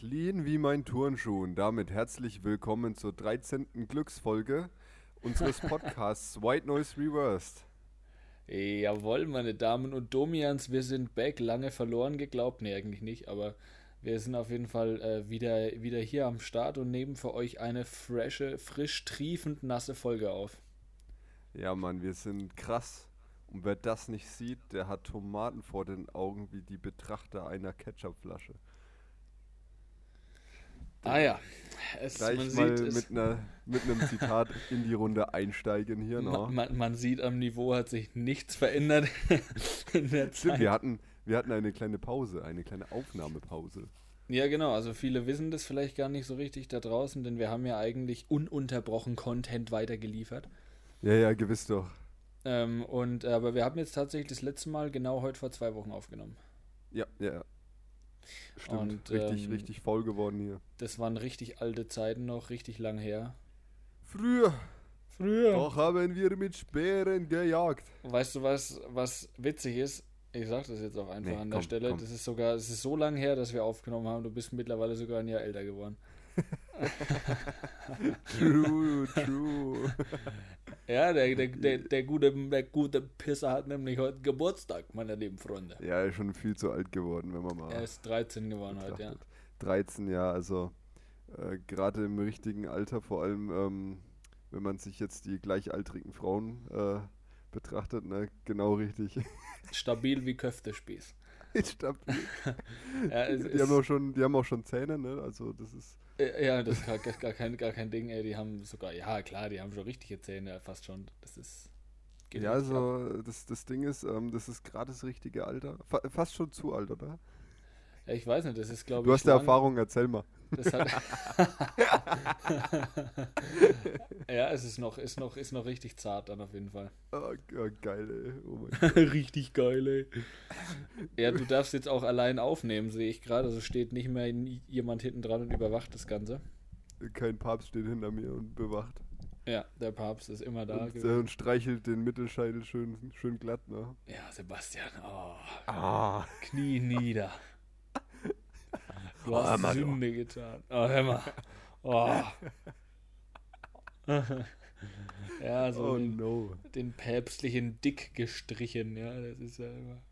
Clean wie mein Turnschuh und damit herzlich willkommen zur 13. Glücksfolge unseres Podcasts White Noise Reversed. Jawohl, meine Damen und Domians, wir sind back, lange verloren geglaubt. Nee, eigentlich nicht, aber wir sind auf jeden Fall äh, wieder, wieder hier am Start und nehmen für euch eine frische, frisch triefend nasse Folge auf. Ja, Mann, wir sind krass. Und wer das nicht sieht, der hat Tomaten vor den Augen wie die Betrachter einer Ketchupflasche. Ah ja, es, Gleich man mal sieht, mit, einer, mit einem Zitat in die Runde einsteigen hier. Man, ne? man, man, sieht, am Niveau hat sich nichts verändert in der Zeit. Stimmt, wir hatten, wir hatten eine kleine Pause, eine kleine Aufnahmepause. Ja, genau. Also viele wissen das vielleicht gar nicht so richtig da draußen, denn wir haben ja eigentlich ununterbrochen Content weitergeliefert. Ja, ja, gewiss doch. Ähm, und, aber wir haben jetzt tatsächlich das letzte Mal genau heute vor zwei Wochen aufgenommen. Ja, ja, ja. Stimmt, und, richtig, ähm, richtig voll geworden hier. Das waren richtig alte Zeiten noch, richtig lang her. Früher. Früher. Doch haben wir mit Speeren gejagt. Weißt du was, was witzig ist? Ich sag das jetzt auch einfach nee, an der komm, Stelle. Komm. Das ist sogar, es ist so lange her, dass wir aufgenommen haben. Du bist mittlerweile sogar ein Jahr älter geworden. true, true. Ja, der, der, der, der, gute, der gute Pisser hat nämlich heute Geburtstag, meine lieben Freunde. Ja, er ist schon viel zu alt geworden, wenn man mal. Er ist 13 geworden heute, ja. 13, ja, also äh, gerade im richtigen Alter, vor allem ähm, wenn man sich jetzt die gleichaltrigen Frauen äh, betrachtet, ne, genau richtig. Stabil wie Köftespieß. Stabil. ja, die, haben auch schon, die haben auch schon Zähne, ne? Also das ist. Ja, das ist gar, gar, kein, gar kein Ding, ey. Die haben sogar, ja klar, die haben schon richtige Zähne, fast schon. Das ist. Ja, also das, das Ding ist, ähm, das ist gerade das richtige Alter. Fa fast schon zu alt, oder? Ja, ich weiß nicht, das ist glaube ich. Du hast ja Erfahrung, erzähl mal. ja, es ist noch, ist, noch, ist noch richtig zart dann auf jeden Fall. Oh, oh geil, ey. Oh richtig geil, ey. Ja, du darfst jetzt auch allein aufnehmen, sehe ich gerade. Also steht nicht mehr jemand hinten dran und überwacht das Ganze. Kein Papst steht hinter mir und bewacht. Ja, der Papst ist immer da. Und, äh, und streichelt den Mittelscheitel schön, schön glatt, ne? Ja, Sebastian, oh. Ah. Knie nieder. Du oh, hast Sünde getan. Oh, hör mal. Oh. ja, so oh, den, no. den päpstlichen Dick gestrichen. Ja, das ist ja immer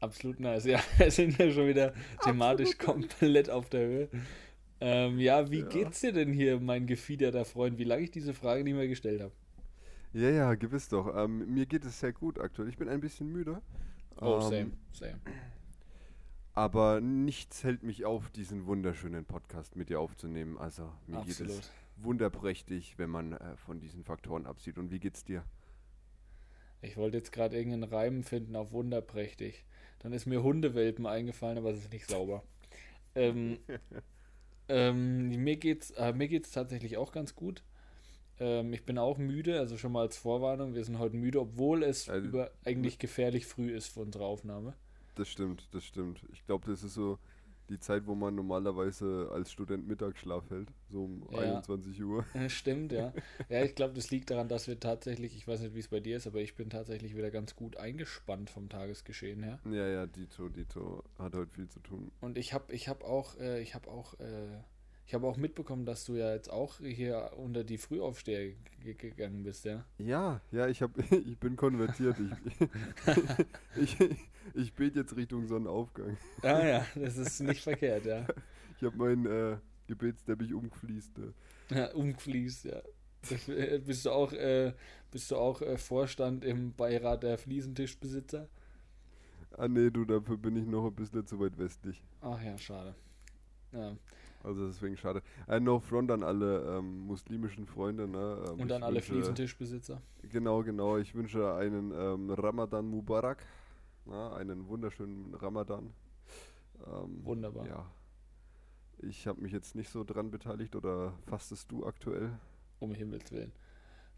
absolut nice. Ja, wir sind ja schon wieder thematisch komplett auf der Höhe. Ähm, ja, wie ja. geht's dir denn hier, mein gefiederter Freund? Wie lange ich diese Frage nicht mehr gestellt habe? Ja, ja, gewiss doch. Ähm, mir geht es sehr gut aktuell. Ich bin ein bisschen müde. Oh, ähm, same, same. Aber nichts hält mich auf, diesen wunderschönen Podcast mit dir aufzunehmen. Also mir Absolut. geht es wunderprächtig, wenn man äh, von diesen Faktoren absieht. Und wie geht's dir? Ich wollte jetzt gerade irgendeinen Reim finden auf wunderprächtig. Dann ist mir Hundewelpen eingefallen, aber es ist nicht sauber. ähm, ähm, mir geht's, äh, mir geht's tatsächlich auch ganz gut. Ähm, ich bin auch müde, also schon mal als Vorwarnung. Wir sind heute müde, obwohl es also, über, eigentlich gefährlich früh ist für unsere Aufnahme. Das stimmt, das stimmt. Ich glaube, das ist so die Zeit, wo man normalerweise als Student Mittagsschlaf hält, so um ja. 21 Uhr. Stimmt, ja. Ja, ich glaube, das liegt daran, dass wir tatsächlich, ich weiß nicht, wie es bei dir ist, aber ich bin tatsächlich wieder ganz gut eingespannt vom Tagesgeschehen her. Ja, ja, Dito, Dito hat heute viel zu tun. Und ich habe ich hab auch, äh, ich habe auch äh, ich habe auch mitbekommen, dass du ja jetzt auch hier unter die Frühaufsteher gegangen bist, ja? Ja, ja, ich, hab, ich bin konvertiert. Ich, ich, ich bete jetzt Richtung Sonnenaufgang. Ah ja, das ist nicht verkehrt, ja. Ich habe meinen äh, Gebetsteppich umgefließt. Ja, ja umgefließt, ja. Äh, bist du auch, äh, bist du auch äh, Vorstand im Beirat der Fliesentischbesitzer? Ah nee, du, dafür bin ich noch ein bisschen zu weit westlich. Ach ja, schade. Ja. Also deswegen schade. Ein äh, No Front an alle ähm, muslimischen Freunde. Ne? Ähm, Und an alle wünsche, Fliesentischbesitzer. Genau, genau. Ich wünsche einen ähm, Ramadan Mubarak. Na, einen wunderschönen Ramadan. Ähm, Wunderbar. Ja. Ich habe mich jetzt nicht so dran beteiligt oder fastest du aktuell? Um Himmels Willen.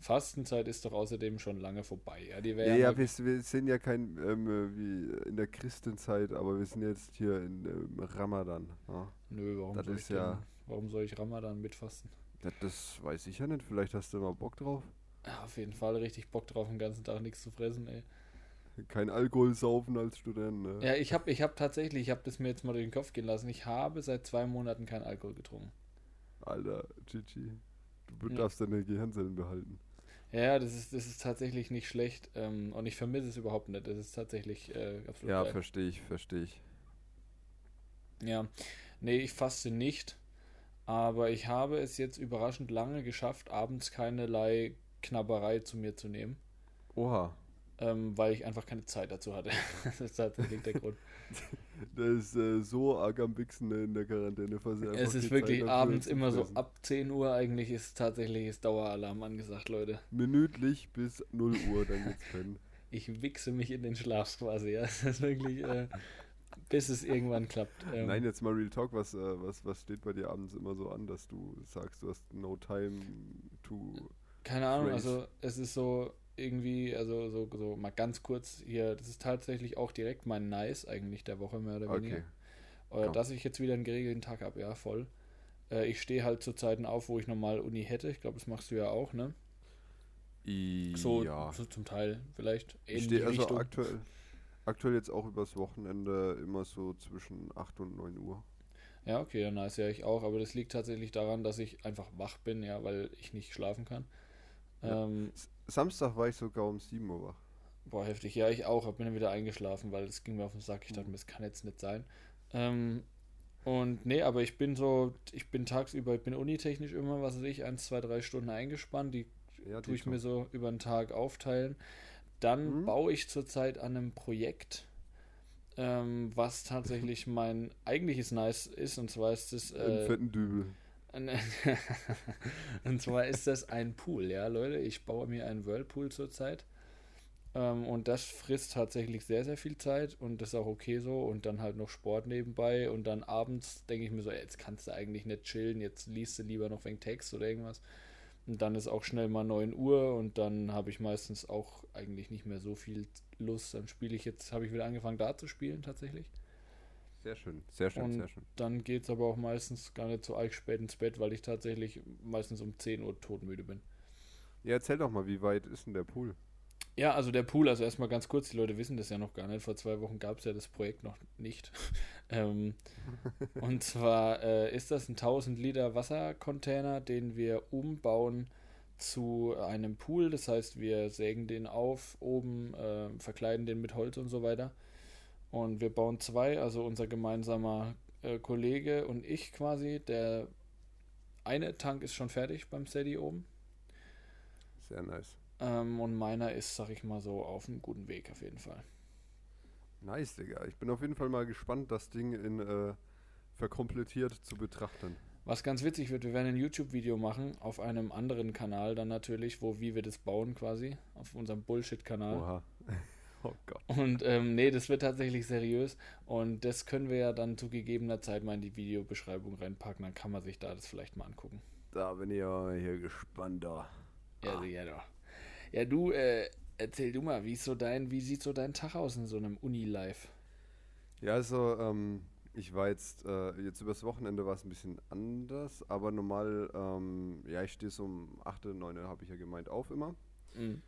Fastenzeit ist doch außerdem schon lange vorbei. Ja, die ja, ja wir, wir, sind ja kein ähm, wie in der Christenzeit, aber wir sind jetzt hier in ähm, Ramadan. Ja. Nö, warum das soll, ich ja, warum soll ich Ramadan mitfasten? Das, das, weiß ich ja nicht. Vielleicht hast du mal Bock drauf. Ja, auf jeden Fall richtig Bock drauf, den ganzen Tag nichts zu fressen, ey. kein Alkohol saufen als Student. Ne? Ja, ich habe ich hab tatsächlich, ich habe das mir jetzt mal durch den Kopf gehen lassen. Ich habe seit zwei Monaten keinen Alkohol getrunken. Alter, Gigi, du darfst deine Gehirnzellen behalten. Ja, das ist, das ist tatsächlich nicht schlecht ähm, und ich vermisse es überhaupt nicht. Das ist tatsächlich äh, absolut Ja, verstehe ich, verstehe ich. Ja, nee, ich faste nicht, aber ich habe es jetzt überraschend lange geschafft, abends keinerlei Knabberei zu mir zu nehmen. Oha. Ähm, weil ich einfach keine Zeit dazu hatte. das ist tatsächlich der Grund. Das ist äh, so arg am Wichsen in der Quarantänephase. Es ist wirklich abends immer so ab 10 Uhr eigentlich ist tatsächlich ist Daueralarm angesagt, Leute. Minütlich bis 0 Uhr, dann geht's pennen. Ich wichse mich in den Schlaf quasi, ja. Das ist wirklich, äh, bis es irgendwann klappt. Ähm, Nein, jetzt mal Real Talk, was, äh, was, was steht bei dir abends immer so an, dass du sagst, du hast no time to. Keine Ahnung, phrase. also es ist so, irgendwie, also so, so mal ganz kurz hier, das ist tatsächlich auch direkt mein Nice eigentlich der Woche mehr oder weniger. Okay. Oder dass ich jetzt wieder einen geregelten Tag habe, ja, voll. Äh, ich stehe halt zu Zeiten auf, wo ich normal Uni hätte. Ich glaube, das machst du ja auch, ne? I so, ja. so zum Teil vielleicht. Ich stehe also aktuell, aktuell jetzt auch übers Wochenende immer so zwischen 8 und 9 Uhr. Ja, okay, dann nice, ja ich auch, aber das liegt tatsächlich daran, dass ich einfach wach bin, ja, weil ich nicht schlafen kann. Ja. Ähm, Samstag war ich sogar um 7 Uhr wach. Boah, heftig. Ja, ich auch. Hab bin dann wieder eingeschlafen, weil es ging mir auf den Sack. Ich dachte mir, das kann jetzt nicht sein. Ähm, und nee, aber ich bin so, ich bin tagsüber, ich bin unitechnisch immer, was weiß ich, 1, 2, 3 Stunden eingespannt. Die ja, tue ich mir so über den Tag aufteilen. Dann mhm. baue ich zurzeit an einem Projekt, ähm, was tatsächlich mein eigentliches Nice ist. Und zwar ist es. Äh, fetten Dübel. und zwar ist das ein Pool, ja, Leute. Ich baue mir einen Whirlpool zurzeit. Ähm, und das frisst tatsächlich sehr, sehr viel Zeit und das ist auch okay so. Und dann halt noch Sport nebenbei. Und dann abends denke ich mir so, jetzt kannst du eigentlich nicht chillen, jetzt liest du lieber noch wegen Text oder irgendwas. Und dann ist auch schnell mal 9 Uhr und dann habe ich meistens auch eigentlich nicht mehr so viel Lust. Dann spiele ich jetzt, habe ich wieder angefangen da zu spielen tatsächlich. Sehr schön, sehr schön, und sehr schön. Dann geht es aber auch meistens gar nicht so arg spät ins Bett, weil ich tatsächlich meistens um 10 Uhr todmüde bin. Ja, erzähl doch mal, wie weit ist denn der Pool? Ja, also der Pool, also erstmal ganz kurz, die Leute wissen das ja noch gar nicht. Vor zwei Wochen gab es ja das Projekt noch nicht. ähm, und zwar äh, ist das ein 1000 Liter Wassercontainer, den wir umbauen zu einem Pool. Das heißt, wir sägen den auf, oben äh, verkleiden den mit Holz und so weiter und wir bauen zwei, also unser gemeinsamer äh, Kollege und ich quasi. Der eine Tank ist schon fertig beim Steady oben. Sehr nice. Ähm, und meiner ist, sag ich mal so, auf einem guten Weg auf jeden Fall. Nice, Digga. Ich bin auf jeden Fall mal gespannt, das Ding in äh, verkomplettiert zu betrachten. Was ganz witzig wird, wir werden ein YouTube-Video machen auf einem anderen Kanal dann natürlich, wo wie wir das bauen quasi, auf unserem Bullshit-Kanal. Oha. Oh Gott. Und ähm, nee, das wird tatsächlich seriös. Und das können wir ja dann zu gegebener Zeit mal in die Videobeschreibung reinpacken. Dann kann man sich da das vielleicht mal angucken. Da bin ich ja hier gespannt da. Ja, ah. ja, doch. Ja, du, äh, erzähl du mal, wie, so dein, wie sieht so dein Tag aus in so einem Uni-Life? Ja, also, ähm, ich war jetzt, äh, jetzt übers Wochenende war es ein bisschen anders, aber normal, ähm, ja, ich stehe so um 8., 9. habe ich ja gemeint auf immer. Mhm.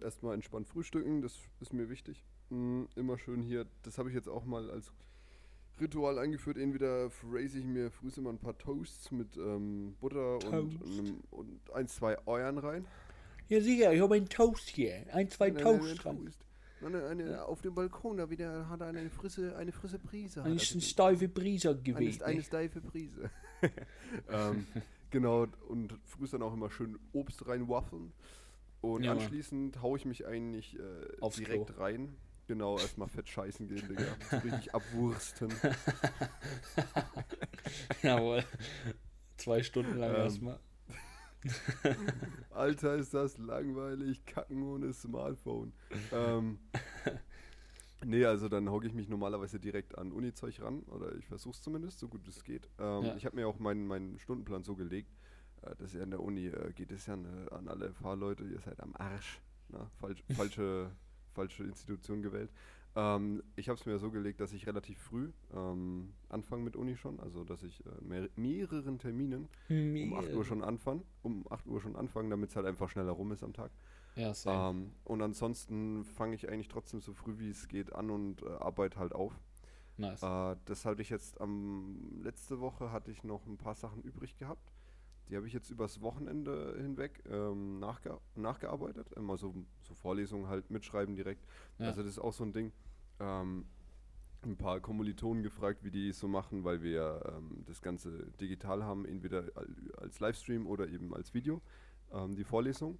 Ähm, erstmal entspannt frühstücken, das ist mir wichtig. Mhm, immer schön hier, das habe ich jetzt auch mal als Ritual eingeführt. Entweder phrase ich mir früh immer ein paar Toasts mit ähm, Butter und, und, und, ein, zwei Eiern rein. Ja, sicher, ich habe einen Toast hier. Ein, zwei nein, Toast nein, Toast. Eine, eine, auf dem Balkon, da wieder hat er eine frisse, eine frisse Brise. Eine steife Brise gewesen. Eine, eine steife Brise. ähm, genau, und früh dann auch immer schön Obst reinwaffeln. Und ja, anschließend haue ich mich eigentlich äh, direkt Klo. rein. Genau, erstmal fett scheißen gehen, Digga. So richtig abwursten. Jawohl. Zwei Stunden lang ähm, erstmal. Alter, ist das langweilig. Kacken ohne Smartphone. ähm, nee, also dann hocke ich mich normalerweise direkt an Uni-Zeug ran. Oder ich versuche es zumindest, so gut es geht. Ähm, ja. Ich habe mir auch meinen, meinen Stundenplan so gelegt, das ist ja in der Uni, äh, geht es ja ne, an alle Fahrleute, ihr seid am Arsch. Ne? Falsch, falsche, falsche Institution gewählt. Ähm, ich habe es mir so gelegt, dass ich relativ früh ähm, anfange mit Uni schon, also dass ich äh, mehr, mehreren Terminen Mehr. um 8 Uhr schon anfange, um 8 Uhr schon anfangen, damit es halt einfach schneller rum ist am Tag. Ja, ähm, und ansonsten fange ich eigentlich trotzdem so früh wie es geht an und äh, arbeite halt auf. Nice. Äh, das hatte ich jetzt am letzte Woche hatte ich noch ein paar Sachen übrig gehabt. Die habe ich jetzt übers Wochenende hinweg ähm, nachge nachgearbeitet. Immer so, so, Vorlesungen halt mitschreiben direkt. Ja. Also das ist auch so ein Ding. Ähm, ein paar Kommilitonen gefragt, wie die es so machen, weil wir ähm, das Ganze digital haben, entweder als Livestream oder eben als Video, ähm, die Vorlesung.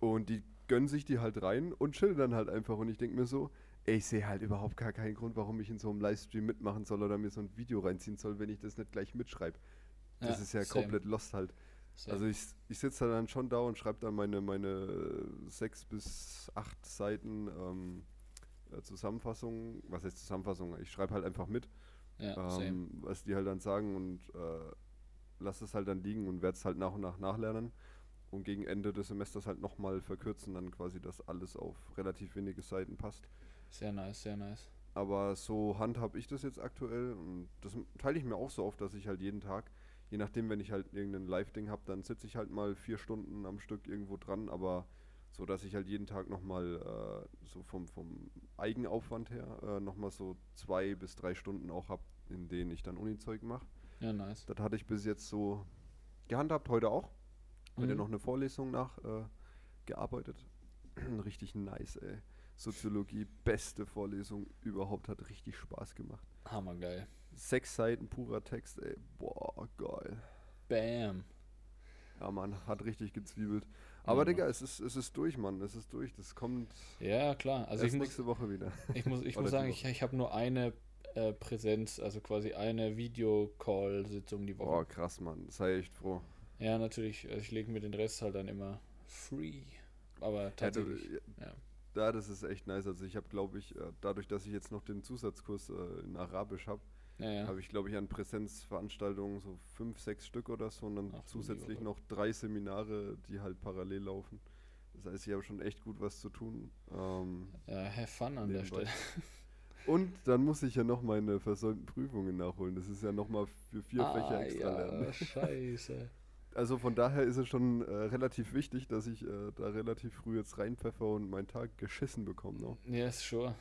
Und die gönnen sich die halt rein und chillen dann halt einfach. Und ich denke mir so, ich sehe halt überhaupt gar keinen Grund, warum ich in so einem Livestream mitmachen soll oder mir so ein Video reinziehen soll, wenn ich das nicht gleich mitschreibe. Das ja, ist ja same. komplett lost halt. Same. Also ich, ich sitze dann schon da und schreibe dann meine, meine sechs bis acht Seiten ähm, äh, Zusammenfassung. Was heißt Zusammenfassung? Ich schreibe halt einfach mit, ja, ähm, was die halt dann sagen und äh, lasse es halt dann liegen und werde es halt nach und nach nachlernen und gegen Ende des Semesters halt nochmal verkürzen, dann quasi, dass alles auf relativ wenige Seiten passt. Sehr nice, sehr nice. Aber so handhab ich das jetzt aktuell und das teile ich mir auch so oft, dass ich halt jeden Tag, je nachdem, wenn ich halt irgendein Live-Ding habe, dann sitze ich halt mal vier Stunden am Stück irgendwo dran, aber so, dass ich halt jeden Tag nochmal äh, so vom, vom Eigenaufwand her äh, nochmal so zwei bis drei Stunden auch habe, in denen ich dann Uni-Zeug mache. Ja, nice. Das hatte ich bis jetzt so gehandhabt, heute auch. Heute mhm. noch eine Vorlesung nachgearbeitet. Äh, richtig nice, ey. Soziologie, beste Vorlesung überhaupt, hat richtig Spaß gemacht. Hammergeil. Sechs Seiten purer Text, ey. Boah, geil. Bam. Ja, Mann, hat richtig gezwiebelt. Aber ja, Digga, es ist, es ist durch, Mann. Es ist durch. Das kommt. Ja, klar. Also ich muss, nächste Woche wieder. Ich muss, ich muss sagen, ich, ich habe nur eine äh, Präsenz, also quasi eine Videocall-Sitzung die Woche. Boah, krass, Mann. Sei echt froh. Ja, natürlich. Also ich lege mir den Rest halt dann immer free. Aber tatsächlich. Ja, du, ja. Ja, das ist echt nice. Also ich habe, glaube ich, äh, dadurch, dass ich jetzt noch den Zusatzkurs äh, in Arabisch habe, ja, ja. habe ich, glaube ich, an Präsenzveranstaltungen so fünf, sechs Stück oder so und dann Ach, zusätzlich noch drei Seminare, die halt parallel laufen. Das heißt, ich habe schon echt gut was zu tun. Ähm, ja, have fun an der Stelle. Und dann muss ich ja noch meine versäumten Prüfungen nachholen. Das ist ja nochmal für vier ah, Fächer extra ja, lernen. Scheiße. Also von daher ist es schon äh, relativ wichtig, dass ich äh, da relativ früh jetzt reinpfeffer und meinen Tag geschissen bekomme. No? Yes, sure.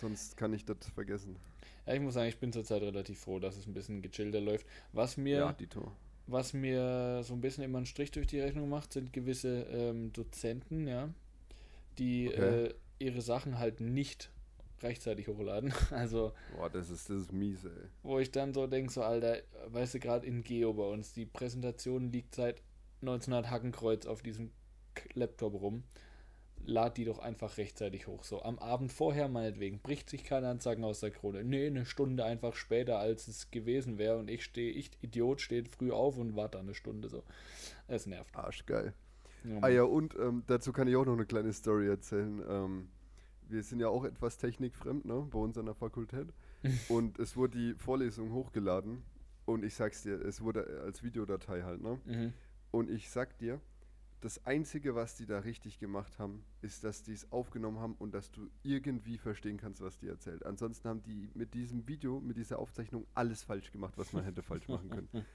Sonst kann ich das vergessen. Ja, ich muss sagen, ich bin zurzeit relativ froh, dass es ein bisschen gechillter läuft. Was mir, ja, was mir so ein bisschen immer einen Strich durch die Rechnung macht, sind gewisse ähm, Dozenten, ja, die okay. äh, ihre Sachen halt nicht rechtzeitig hochladen. Also. Boah, das ist, das ist mies, ey. Wo ich dann so denke, so, Alter, weißt du, gerade in Geo bei uns, die Präsentation liegt seit 1900 Hackenkreuz auf diesem Laptop rum. Lad die doch einfach rechtzeitig hoch. So am Abend vorher meinetwegen bricht sich keine Anzeigen aus der Krone. Nee, eine Stunde einfach später, als es gewesen wäre. Und ich stehe, ich Idiot, steht früh auf und warte eine Stunde so. Es nervt. Arschgeil. Ja, ah ja, und ähm, dazu kann ich auch noch eine kleine Story erzählen. Ähm, wir sind ja auch etwas technikfremd, ne, bei uns an der Fakultät. und es wurde die Vorlesung hochgeladen und ich sag's dir, es wurde als Videodatei halt, ne? Mhm. Und ich sag dir, das Einzige, was die da richtig gemacht haben, ist, dass die es aufgenommen haben und dass du irgendwie verstehen kannst, was die erzählt. Ansonsten haben die mit diesem Video, mit dieser Aufzeichnung alles falsch gemacht, was man hätte falsch machen können.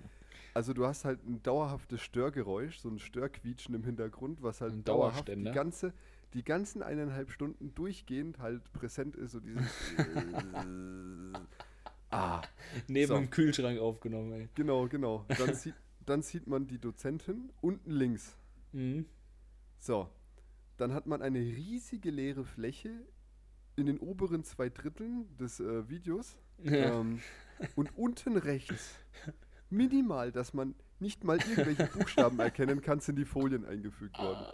Also du hast halt ein dauerhaftes Störgeräusch, so ein Störquietschen im Hintergrund, was halt dauerhaft die ganze, die ganzen eineinhalb Stunden durchgehend halt präsent ist, so dieses. ah. Neben so. dem Kühlschrank aufgenommen, ey. Genau, genau. Dann, sieht, dann sieht man die Dozentin unten links. Mhm. So. Dann hat man eine riesige leere Fläche in den oberen zwei Dritteln des äh, Videos. Ja. Ähm, und unten rechts minimal, dass man nicht mal irgendwelche Buchstaben erkennen kann, sind die Folien eingefügt worden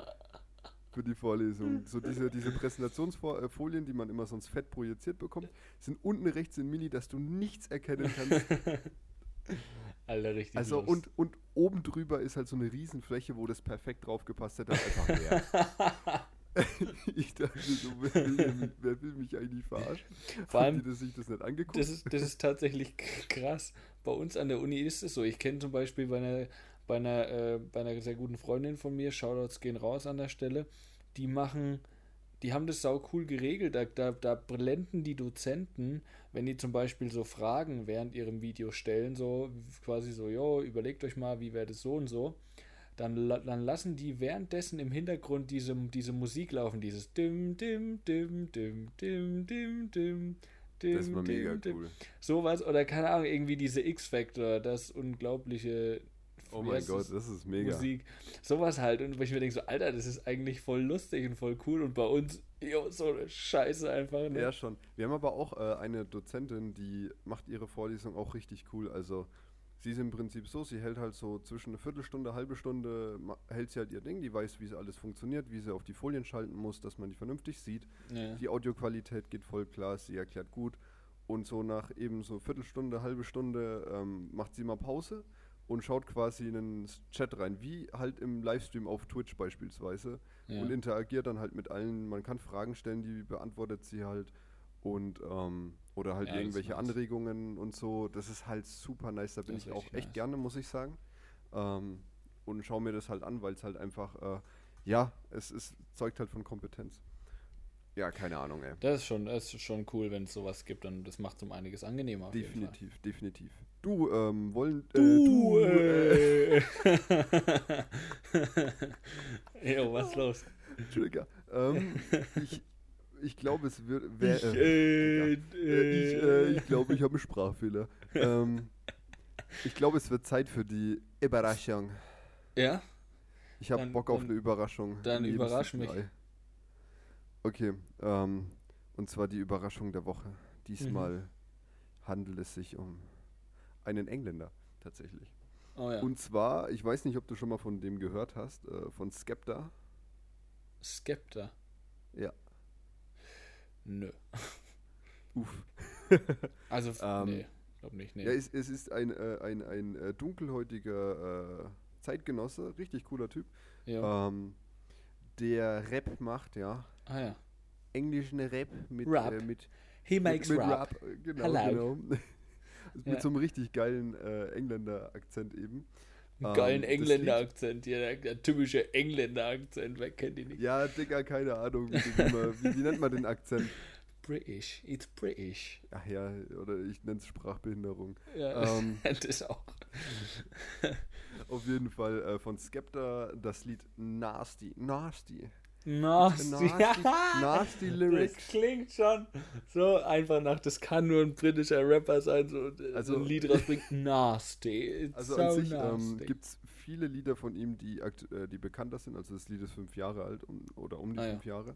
für die Vorlesung. So diese, diese Präsentationsfolien, die man immer sonst fett projiziert bekommt, sind unten rechts in Mini, dass du nichts erkennen kannst. Alter, richtig. Also und, und oben drüber ist halt so eine Riesenfläche, wo das perfekt draufgepasst hätte, einfach leer. ich dachte so, wer will, wer will, mich eigentlich verarschen? Vor allem, die das sich das nicht angeguckt? Das ist, das ist tatsächlich krass. Bei uns an der Uni ist es so. Ich kenne zum Beispiel bei einer bei einer, äh, bei einer sehr guten Freundin von mir, Shoutouts gehen raus an der Stelle, die machen, die haben das sau cool geregelt. Da, da, da blenden die Dozenten, wenn die zum Beispiel so Fragen während ihrem Video stellen, so quasi so, jo, überlegt euch mal, wie wäre das so und so. Dann, dann lassen die währenddessen im Hintergrund diese, diese Musik laufen, dieses dim, dim, dim, dim, dim, dim, dim. Dim, das war mega dim, cool. Sowas, oder keine Ahnung, irgendwie diese X-Factor, das unglaubliche Oh mein Gott, das ist mega. Musik. Sowas halt. Und wo ich mir denke, so, Alter, das ist eigentlich voll lustig und voll cool. Und bei uns, jo, so eine Scheiße einfach. Ne? Ja, schon. Wir haben aber auch äh, eine Dozentin, die macht ihre Vorlesung auch richtig cool. Also, sie ist im Prinzip so, sie hält halt so zwischen eine Viertelstunde, halbe Stunde, hält sie halt ihr Ding. Die weiß, wie es alles funktioniert, wie sie auf die Folien schalten muss, dass man die vernünftig sieht. Ja. Die Audioqualität geht voll klar, sie erklärt gut. Und so nach eben so Viertelstunde, halbe Stunde ähm, macht sie mal Pause und schaut quasi in den Chat rein, wie halt im Livestream auf Twitch beispielsweise ja. und interagiert dann halt mit allen. Man kann Fragen stellen, die beantwortet sie halt und ähm, oder halt ja, irgendwelche. Anregungen und so. Das ist halt super nice. Da bin ich auch echt nice. gerne, muss ich sagen. Ähm, und schaue mir das halt an, weil es halt einfach, äh, ja, es, es zeugt halt von Kompetenz. Ja, keine Ahnung, ey. Das ist schon, das ist schon cool, wenn es sowas gibt und das macht es um einiges angenehmer. Definitiv, definitiv. Du, ähm, wollen. Äh, du, äh. jo, was ist los? Entschuldigung. Ähm, ich, ich glaube, es wird. Wär, ich äh, äh, ich, äh, ich glaube, ich habe einen Sprachfehler. ähm, ich glaube, es wird Zeit für die Überraschung. Ja? Ich habe Bock auf eine Überraschung. Dann überrasch mich. Okay, ähm, und zwar die Überraschung der Woche. Diesmal mhm. handelt es sich um einen Engländer tatsächlich. Oh ja. Und zwar, ich weiß nicht, ob du schon mal von dem gehört hast, äh, von Skepta. Skepta? Ja. Nö. Uff. also, ähm, nee, glaub nicht, nee. Ja, es, es ist ein, äh, ein, ein äh, dunkelhäutiger äh, Zeitgenosse, richtig cooler Typ, ähm, der Rap macht, ja. Ah ja. Englischen Rap mit, Rap. Äh, mit He makes mit, mit Rap. Rap. Genau, Hello. genau. mit ja. so einem richtig geilen äh, Engländer-Akzent eben. Einen geilen ähm, Engländer-Akzent, ja, der, der, typische Engländer-Akzent, wer kennt ihn nicht? Ja, Digga, keine Ahnung, wie, immer, wie, wie nennt man den Akzent? British, it's British. Ach ja, oder ich nenne es Sprachbehinderung. Ja, ähm, das auch. auf jeden Fall äh, von Skepta das Lied Nasty. Nasty. Nasty. Nasty, nasty Lyrics. Das klingt schon so einfach nach, das kann nur ein britischer Rapper sein, so, also, so ein Lied rausbringt. Nasty. It's also so an sich ähm, gibt es viele Lieder von ihm, die, äh, die bekannter sind. Also das Lied ist fünf Jahre alt um, oder um die ah, fünf ja. Jahre.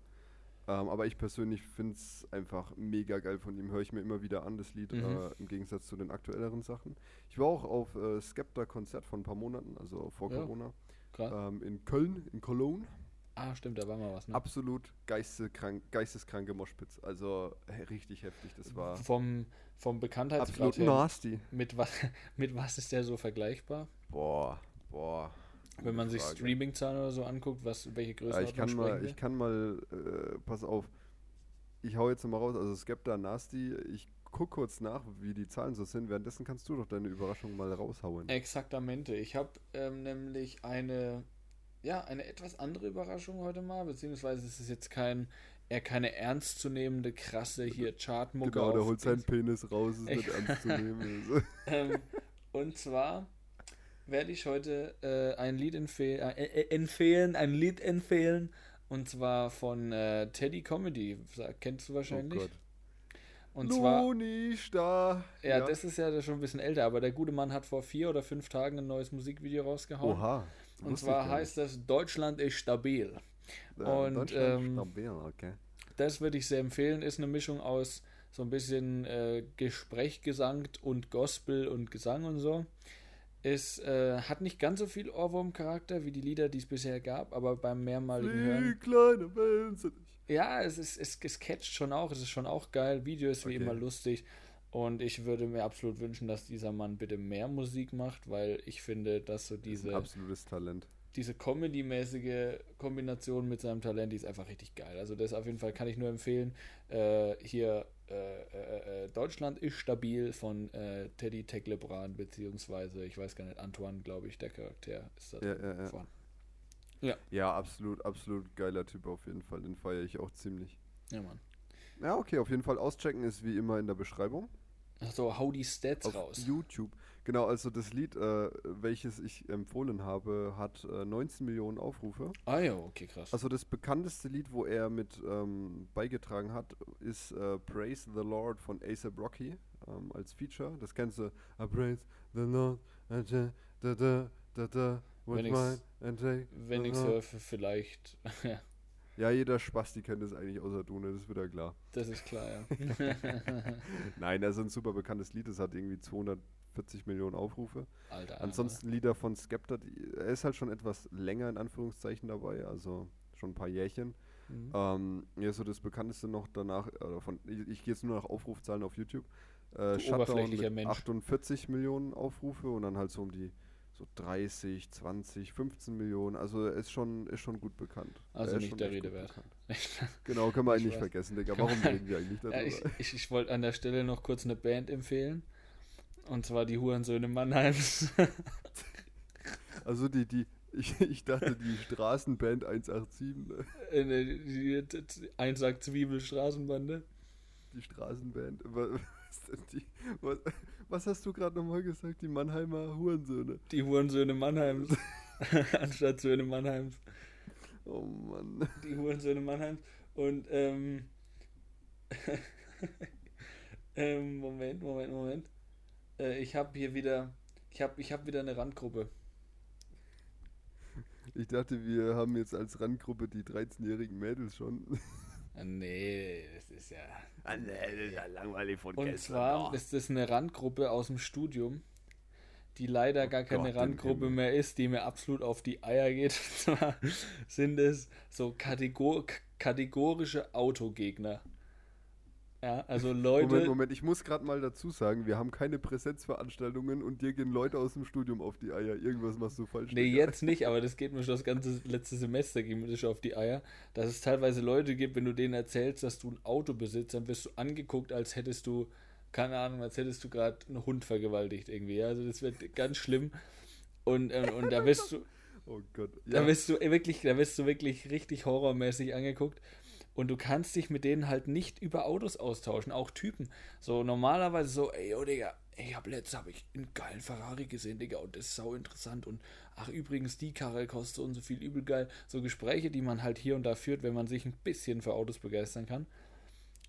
Ähm, aber ich persönlich finde es einfach mega geil von ihm. Höre ich mir immer wieder an, das Lied, mhm. äh, im Gegensatz zu den aktuelleren Sachen. Ich war auch auf äh, Skepta-Konzert vor ein paar Monaten, also vor ja. Corona. Ähm, in Köln, in Cologne. Ah, stimmt, da war mal was, ne? Absolut geisteskrank, geisteskranke Moschpitz. Also hey, richtig heftig, das war. Vom, vom Bekanntheitsgrad Absolut nasty. Mit was, mit was ist der so vergleichbar? Boah, boah. Wenn man sich Streaming-Zahlen oder so anguckt, was, welche Größe ja, ich kann mal, Ich kann mal, äh, pass auf, ich hau jetzt mal raus, also Skepta, Nasty, ich guck kurz nach, wie die Zahlen so sind. Währenddessen kannst du doch deine Überraschung mal raushauen. Exaktamente. Ich habe ähm, nämlich eine ja, eine etwas andere Überraschung heute mal, beziehungsweise es ist jetzt kein, eher keine ernstzunehmende, krasse hier Chartmucke. Genau, der holt seinen Penis raus, ist nicht ernst zu nehmen. ähm, und zwar werde ich heute äh, ein Lied empfehl äh, äh, empfehlen, ein Lied empfehlen, und zwar von äh, Teddy Comedy, kennst du wahrscheinlich. Oh Gott. Und zwar. Da. Ja, ja, das ist ja schon ein bisschen älter, aber der gute Mann hat vor vier oder fünf Tagen ein neues Musikvideo rausgehauen. Oha. Und zwar heißt das Deutschland ist stabil. Ja, und Deutschland ähm, stabil, okay. Das würde ich sehr empfehlen. Ist eine Mischung aus so ein bisschen äh, Gespräch gesangt und Gospel und Gesang und so. Es äh, hat nicht ganz so viel Ohrwurm-Charakter wie die Lieder, die es bisher gab, aber beim mehrmaligen Hören. kleine Wellen sind Ja, es, ist, es, es catcht schon auch, es ist schon auch geil. Video ist wie immer lustig. Und ich würde mir absolut wünschen, dass dieser Mann bitte mehr Musik macht, weil ich finde, dass so diese. Das absolutes Talent. Diese Comedy-mäßige Kombination mit seinem Talent, die ist einfach richtig geil. Also, das auf jeden Fall kann ich nur empfehlen. Äh, hier, äh, äh, äh Deutschland ist stabil von äh, Teddy Tecklebrand, beziehungsweise, ich weiß gar nicht, Antoine, glaube ich, der Charakter ist da ja, ja, ja. Ja. Ja, absolut, absolut geiler Typ auf jeden Fall. Den feiere ich auch ziemlich. Ja, Mann. Ja, okay, auf jeden Fall auschecken ist wie immer in der Beschreibung. Achso, hau die Stats auf raus. YouTube. Genau, also das Lied, äh, welches ich empfohlen habe, hat äh, 19 Millionen Aufrufe. Ah ja, okay, krass. Also das bekannteste Lied, wo er mit ähm, beigetragen hat, ist äh, Praise the Lord von A$AP Rocky ähm, als Feature. Das kennst du. I praise the Lord, da da da da da, wenn mine and take Wenn ich surfe, vielleicht. ja, jeder Spaß, die kennt es eigentlich außer du, ne? Das wird ja klar. Das ist klar, ja. Nein, also ein super bekanntes Lied, das hat irgendwie 200 40 Millionen Aufrufe. Alter. Ansonsten Alter. Lieder von Skepta, er ist halt schon etwas länger in Anführungszeichen dabei, also schon ein paar Jährchen. Mhm. Ähm, ja, so das bekannteste noch danach, äh, von, ich, ich gehe jetzt nur nach Aufrufzahlen auf YouTube. Äh, Shutdown mit Mensch. 48 Millionen Aufrufe und dann halt so um die so 30, 20, 15 Millionen. Also ist schon, ist schon gut bekannt. Also nicht der Rede wert. genau, können wir eigentlich nicht vergessen, Digga. Warum reden wir eigentlich darüber? Ja, ich, ich, ich wollte an der Stelle noch kurz eine Band empfehlen. Und zwar die Hurensöhne Mannheims. also die, die, ich, ich dachte die Straßenband 187. Ne? Äh, ne, die, die, die Einsack Zwiebel Straßenbande. Die Straßenband. Was, die, was, was hast du gerade nochmal gesagt? Die Mannheimer Hurensöhne. Die Hurensöhne Mannheims. Anstatt Söhne Mannheims. Oh Mann. Die Hurensöhne Mannheims. Und ähm, ähm, Moment, Moment, Moment. Äh, ich habe hier wieder, ich habe ich hab wieder eine Randgruppe. Ich dachte, wir haben jetzt als Randgruppe die 13-jährigen Mädels schon. Ah, nee, das ist ja. Ah, nee, das ist ja langweilig von Und gestern, zwar oh. ist das eine Randgruppe aus dem Studium, die leider oh gar keine Gott, Randgruppe mehr ist, die mir absolut auf die Eier geht. Und zwar sind es so kategor kategorische Autogegner. Ja, also Leute. Moment, Moment, ich muss gerade mal dazu sagen, wir haben keine Präsenzveranstaltungen und dir gehen Leute aus dem Studium auf die Eier. Irgendwas machst du falsch. Nee, jetzt nicht, aber das geht mir schon das ganze letzte Semester ging mir schon auf die Eier. Dass es teilweise Leute gibt, wenn du denen erzählst, dass du ein Auto besitzt, dann wirst du angeguckt, als hättest du, keine Ahnung, als hättest du gerade einen Hund vergewaltigt irgendwie. Also das wird ganz schlimm. Und, äh, und da wirst du. oh Gott. Ja. Da wirst du wirklich, da wirst du wirklich richtig horrormäßig angeguckt. Und du kannst dich mit denen halt nicht über Autos austauschen, auch Typen. So normalerweise so, ey, oh Digga, ich hab letztes habe ich einen geilen Ferrari gesehen, Digga, und das ist sau interessant. Und ach, übrigens, die Karre kostet so und so viel übel geil. So Gespräche, die man halt hier und da führt, wenn man sich ein bisschen für Autos begeistern kann.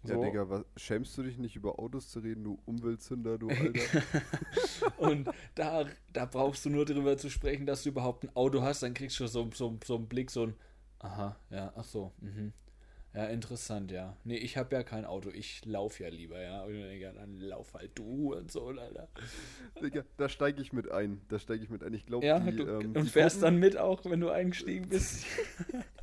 So. Ja, Digga, was, schämst du dich nicht über Autos zu reden, du Umweltzünder, du Alter? und da, da brauchst du nur drüber zu sprechen, dass du überhaupt ein Auto hast, dann kriegst du so, so, so einen Blick, so ein, aha, ja, ach so, mhm. Ja, interessant, ja. Nee, ich habe ja kein Auto, ich laufe ja lieber, ja. Und ich denke, dann lauf halt du und so, Alter. Digga, da steige ich mit ein. Da steige ich mit ein. Ich glaube, ja, die, du, ähm, und fährst Gruppen, dann mit auch, wenn du eingestiegen bist.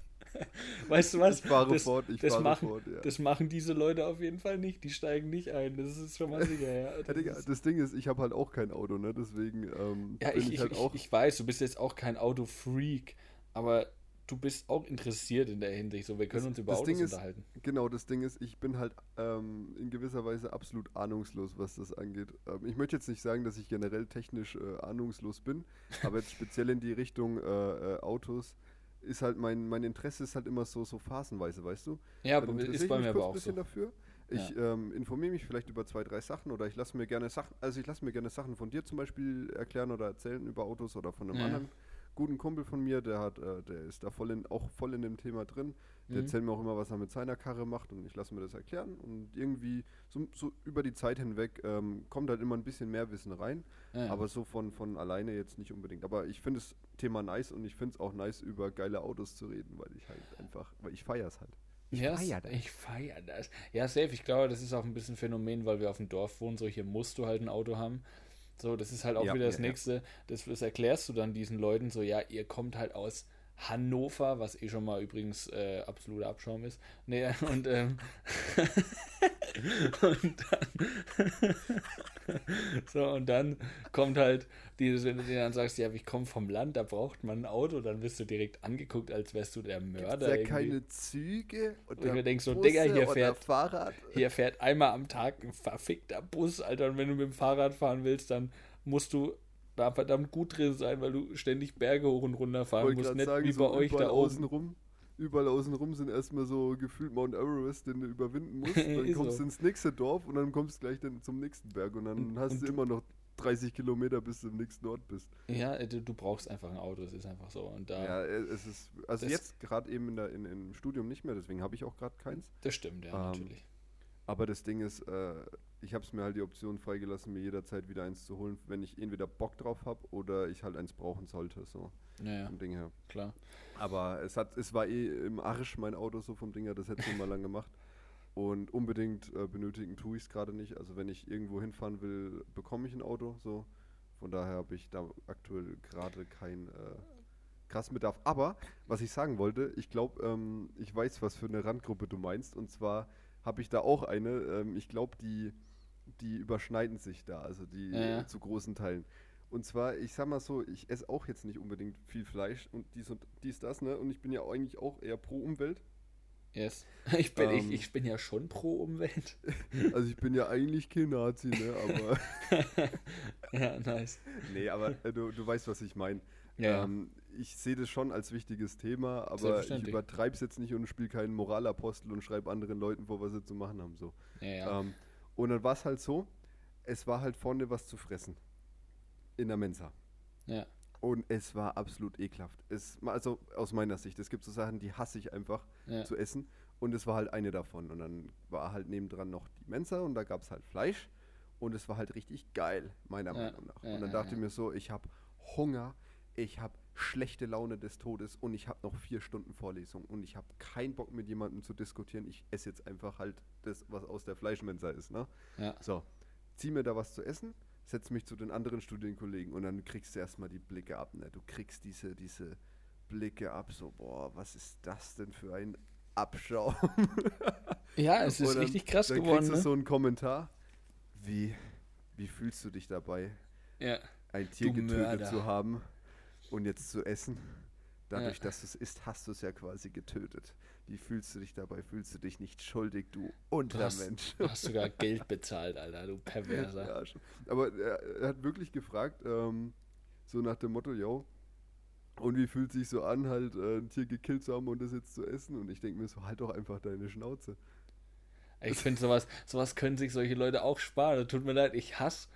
weißt du was? Ich fahre das, fort, ich das fahre machen, fort, ja. Das machen diese Leute auf jeden Fall nicht. Die steigen nicht ein. Das ist schon mal sicher, ja. Das, ja, Digga, das Ding ist, ich habe halt auch kein Auto, ne? Deswegen ähm, ja, ich, ich, halt auch. Ich weiß, du bist jetzt auch kein Autofreak, aber du bist auch interessiert in der Hinsicht. So, wir können das, uns über Autos Ding unterhalten. Ist, genau, das Ding ist, ich bin halt ähm, in gewisser Weise absolut ahnungslos, was das angeht. Ähm, ich möchte jetzt nicht sagen, dass ich generell technisch äh, ahnungslos bin, aber jetzt speziell in die Richtung äh, äh, Autos ist halt mein, mein Interesse ist halt immer so, so phasenweise, weißt du? Ja, aber ist bei mir aber auch so. dafür. Ich ja. ähm, informiere mich vielleicht über zwei, drei Sachen oder ich lasse mir gerne Sachen, also ich lasse mir gerne Sachen von dir zum Beispiel erklären oder erzählen über Autos oder von einem ja. anderen guten Kumpel von mir, der hat, äh, der ist da voll in, auch voll in dem Thema drin. Der mhm. erzählt mir auch immer, was er mit seiner Karre macht und ich lasse mir das erklären. Und irgendwie so, so über die Zeit hinweg ähm, kommt halt immer ein bisschen mehr Wissen rein. Ja, ja. Aber so von, von alleine jetzt nicht unbedingt. Aber ich finde das Thema nice und ich finde es auch nice, über geile Autos zu reden, weil ich halt einfach, weil ich feiere es halt. Ich ja, feiere das. Ich feiere das. Ja, safe. Ich glaube, das ist auch ein bisschen Phänomen, weil wir auf dem Dorf wohnen. So hier musst du halt ein Auto haben. So, das ist halt auch ja, wieder das ja, Nächste. Das, das, erklärst du dann diesen Leuten so, ja, ihr kommt halt aus Hannover, was eh schon mal übrigens äh, absoluter Abschaum ist. Nee, und, ähm, und dann so, und dann kommt halt dieses, wenn du dir dann sagst, ja, ich komme vom Land, da braucht man ein Auto, dann wirst du direkt angeguckt, als wärst du der Mörder. Gibt's ja keine Züge oder und ich denkst so, Digga, hier fährt, Fahrrad. hier fährt einmal am Tag ein verfickter Bus, Alter, und wenn du mit dem Fahrrad fahren willst, dann musst du da verdammt gut drin sein, weil du ständig Berge hoch und runter fahren musst. Nicht sagen, wie so bei euch da außen rum. Überall außen rum sind erstmal so gefühlt Mount Everest, den du überwinden musst. Dann kommst du ins nächste Dorf und dann kommst du gleich dann zum nächsten Berg und dann und, hast und du immer noch 30 Kilometer bis du im nächsten Ort bist. Ja, äh, du, du, brauchst einfach ein Auto, es ist einfach so. Und da ja, äh, es ist, also jetzt gerade eben in der, in, im Studium nicht mehr, deswegen habe ich auch gerade keins. Das stimmt, ja, ähm, natürlich. Aber das Ding ist, äh, ich habe es mir halt die Option freigelassen, mir jederzeit wieder eins zu holen, wenn ich entweder Bock drauf habe oder ich halt eins brauchen sollte, so. Naja, vom Ding her. Klar. Aber es hat, es war eh im Arsch mein Auto so vom Ding her, das hätte ich mal lang gemacht. Und unbedingt äh, benötigen tue ich es gerade nicht. Also wenn ich irgendwo hinfahren will, bekomme ich ein Auto, so. Von daher habe ich da aktuell gerade kein äh, krassen Bedarf. Aber was ich sagen wollte, ich glaube, ähm, ich weiß, was für eine Randgruppe du meinst. Und zwar habe ich da auch eine. Ähm, ich glaube, die, die überschneiden sich da, also die ja. zu großen Teilen. Und zwar, ich sag mal so, ich esse auch jetzt nicht unbedingt viel Fleisch und dies und dies, das, ne? Und ich bin ja eigentlich auch eher pro Umwelt. Yes. Ich bin, ähm, ich, ich bin ja schon pro Umwelt. Also ich bin ja eigentlich kein Nazi, ne? Aber. ja, nice. Nee, aber äh, du, du weißt, was ich meine. Ja. Ähm, ich sehe das schon als wichtiges Thema, aber ich übertreibe es jetzt nicht und spiele keinen Moralapostel und schreibe anderen Leuten vor, was sie zu machen haben. So. Ja, ja. Ähm, und dann war es halt so, es war halt vorne was zu fressen. In der Mensa. Ja. Und es war absolut ekelhaft. Es, also aus meiner Sicht, es gibt so Sachen, die hasse ich einfach ja. zu essen. Und es war halt eine davon. Und dann war halt nebendran noch die Mensa und da gab es halt Fleisch. Und es war halt richtig geil, meiner ja. Meinung nach. und dann dachte ich mir so, ich habe Hunger, ich habe schlechte Laune des Todes und ich habe noch vier Stunden Vorlesung und ich habe keinen Bock mit jemandem zu diskutieren. Ich esse jetzt einfach halt das, was aus der Fleischmensa ist. Ne? Ja. So, zieh mir da was zu essen setze mich zu den anderen Studienkollegen und dann kriegst du erstmal die Blicke ab. Ne? Du kriegst diese, diese Blicke ab, so, boah, was ist das denn für ein Abschaum? ja, es ist dann, richtig krass dann geworden. Dann kriegst du ne? so einen Kommentar, wie, wie fühlst du dich dabei, ja. ein Tier du getötet Mörder. zu haben und jetzt zu essen? Dadurch, ja. dass du es isst, hast du es ja quasi getötet. Wie fühlst du dich dabei? Fühlst du dich nicht schuldig, du Untermensch? Du hast, sogar Geld bezahlt, Alter, du Perverser. Ja, schon. Aber er, er, hat wirklich gefragt, ähm, so nach dem Motto, yo, und wie fühlt sich so an, halt äh, ein Tier gekillt zu haben und das jetzt zu essen? Und ich denke mir so, halt doch einfach deine Schnauze. Ich finde sowas, sowas können sich solche Leute auch sparen. Tut mir leid, ich hasse,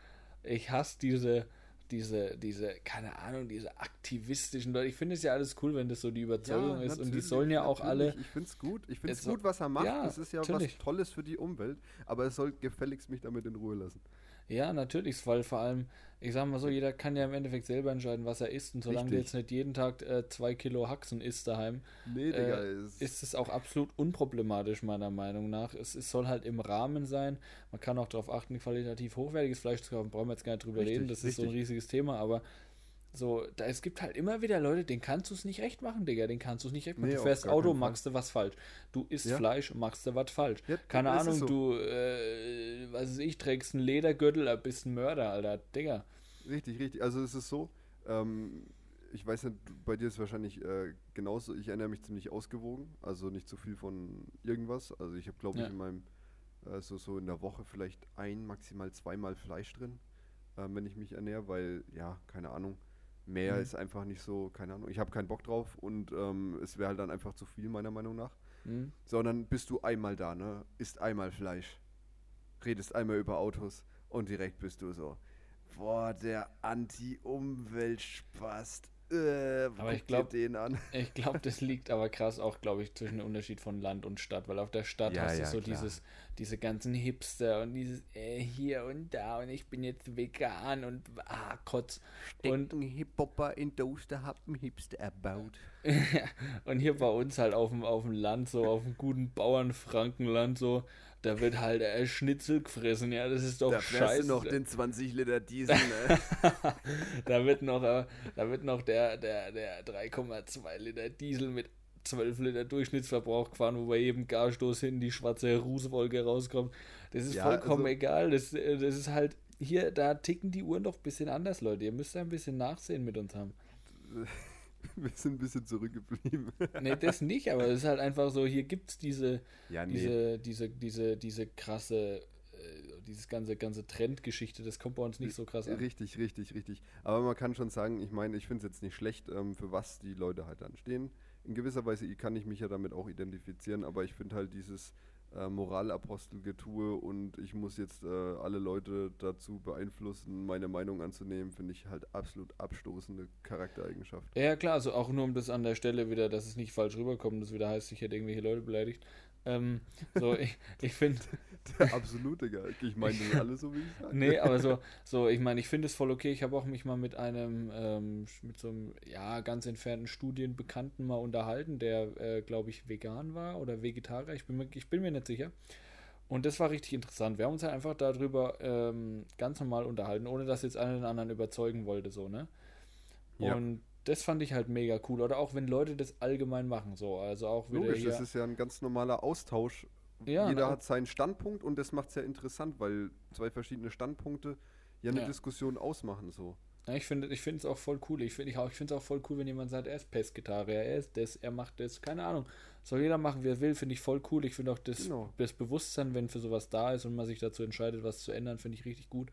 ich hasse diese, diese, diese, keine Ahnung, diese aktivistischen Leute. Ich finde es ja alles cool, wenn das so die Überzeugung ja, ist. Und die sollen ja auch alle. Ich finde es gut. Ich finde es gut, was er macht. Ja, das ist ja natürlich. was Tolles für die Umwelt. Aber es soll gefälligst mich damit in Ruhe lassen. Ja, natürlich, weil vor allem, ich sag mal so, jeder kann ja im Endeffekt selber entscheiden, was er isst. Und solange du jetzt nicht jeden Tag äh, zwei Kilo Haxen isst daheim, nee, Digga, äh, ist es auch absolut unproblematisch, meiner Meinung nach. Es, es, soll halt im Rahmen sein. Man kann auch darauf achten, qualitativ hochwertiges Fleisch zu kaufen. Brauchen wir jetzt gar nicht drüber richtig, reden, das richtig. ist so ein riesiges Thema, aber so, da, es gibt halt immer wieder Leute, denen kannst du es nicht recht machen, Digga. Den kannst du es nicht recht machen. Nee, du fährst Auto, machst du was falsch. Du isst ja. Fleisch, machst du was falsch. Ja, Keine Ahnung, so. du, äh, was weiß ich, trägst einen Ledergürtel, äh, bist ein Mörder, Alter. Digga. Richtig, richtig. Also es ist so, ähm, ich weiß nicht, bei dir ist es wahrscheinlich äh, genauso. Ich erinnere mich ziemlich ausgewogen. Also nicht zu viel von irgendwas. Also ich habe, glaube ich, in meinem, äh, so, so in der Woche vielleicht ein, maximal zweimal Fleisch drin, äh, wenn ich mich ernähre, weil, ja, keine Ahnung Mehr mhm. ist einfach nicht so, keine Ahnung, ich habe keinen Bock drauf und ähm, es wäre halt dann einfach zu viel, meiner Meinung nach. Mhm. Sondern bist du einmal da, ne? Isst einmal Fleisch, redest einmal über Autos und direkt bist du so, boah, der Anti-Umwelt-Spast. Äh, aber ich glaube, ich glaube, das liegt aber krass auch, glaube ich, zwischen dem Unterschied von Land und Stadt, weil auf der Stadt ja, hast du ja, so klar. dieses, diese ganzen Hipster und dieses äh, hier und da und ich bin jetzt vegan und ah, Kotz. Und ein Hip-Hopper in Toaster hat einen Hipster erbaut. und hier bei uns halt auf dem, auf dem Land, so auf dem guten Bauernfrankenland, so, da wird halt äh, Schnitzel gefressen, ja, das ist doch da scheiße. Da noch den 20 Liter Diesel, ne? da wird noch, äh, da wird noch der, der, der 3,2 Liter Diesel mit 12 Liter Durchschnittsverbrauch gefahren, wo bei jedem Garstoß hin die schwarze Rußwolke rauskommt. Das ist ja, vollkommen also, egal. Das, äh, das ist halt, hier, da ticken die Uhren doch ein bisschen anders, Leute. Ihr müsst da ein bisschen Nachsehen mit uns haben. Wir sind ein bisschen zurückgeblieben. nee, das nicht, aber es ist halt einfach so, hier gibt es diese, ja, nee. diese, diese, diese, diese krasse dieses ganze, ganze Trendgeschichte, das kommt bei uns nicht so krass an. Richtig, richtig, richtig. Aber man kann schon sagen, ich meine, ich finde es jetzt nicht schlecht, ähm, für was die Leute halt dann stehen. In gewisser Weise kann ich mich ja damit auch identifizieren, aber ich finde halt dieses äh, Moralapostelgetue und ich muss jetzt äh, alle Leute dazu beeinflussen, meine Meinung anzunehmen, finde ich halt absolut abstoßende Charaktereigenschaft. Ja, klar, also auch nur um das an der Stelle wieder, dass es nicht falsch rüberkommt, das wieder heißt, ich hätte irgendwelche Leute beleidigt. Ähm, so, ich, ich finde. Der absolute Geil. Ich meine, das alle so, wie ich sage. Nee, aber so, so ich meine, ich finde es voll okay. Ich habe auch mich mal mit einem, ähm, mit so einem, ja, ganz entfernten Studienbekannten mal unterhalten, der, äh, glaube ich, vegan war oder Vegetarier. Ich bin, mir, ich bin mir nicht sicher. Und das war richtig interessant. Wir haben uns halt einfach darüber ähm, ganz normal unterhalten, ohne dass jetzt einer den anderen überzeugen wollte, so, ne? Ja. Und das fand ich halt mega cool. Oder auch wenn Leute das allgemein machen, so. Also auch wieder Logisch, hier das ist ja ein ganz normaler Austausch. Ja, Jeder hat seinen Standpunkt und das macht es ja interessant, weil zwei verschiedene Standpunkte ja eine ja. Diskussion ausmachen, so. Ja, ich finde ich es auch voll cool. Ich finde ich es auch voll cool, wenn jemand sagt, er ist Pestgitarre, er ist das, er macht das, keine Ahnung. Soll jeder machen, wie er will, finde ich voll cool. Ich finde auch das, genau. das Bewusstsein, wenn für sowas da ist und man sich dazu entscheidet, was zu ändern, finde ich richtig gut.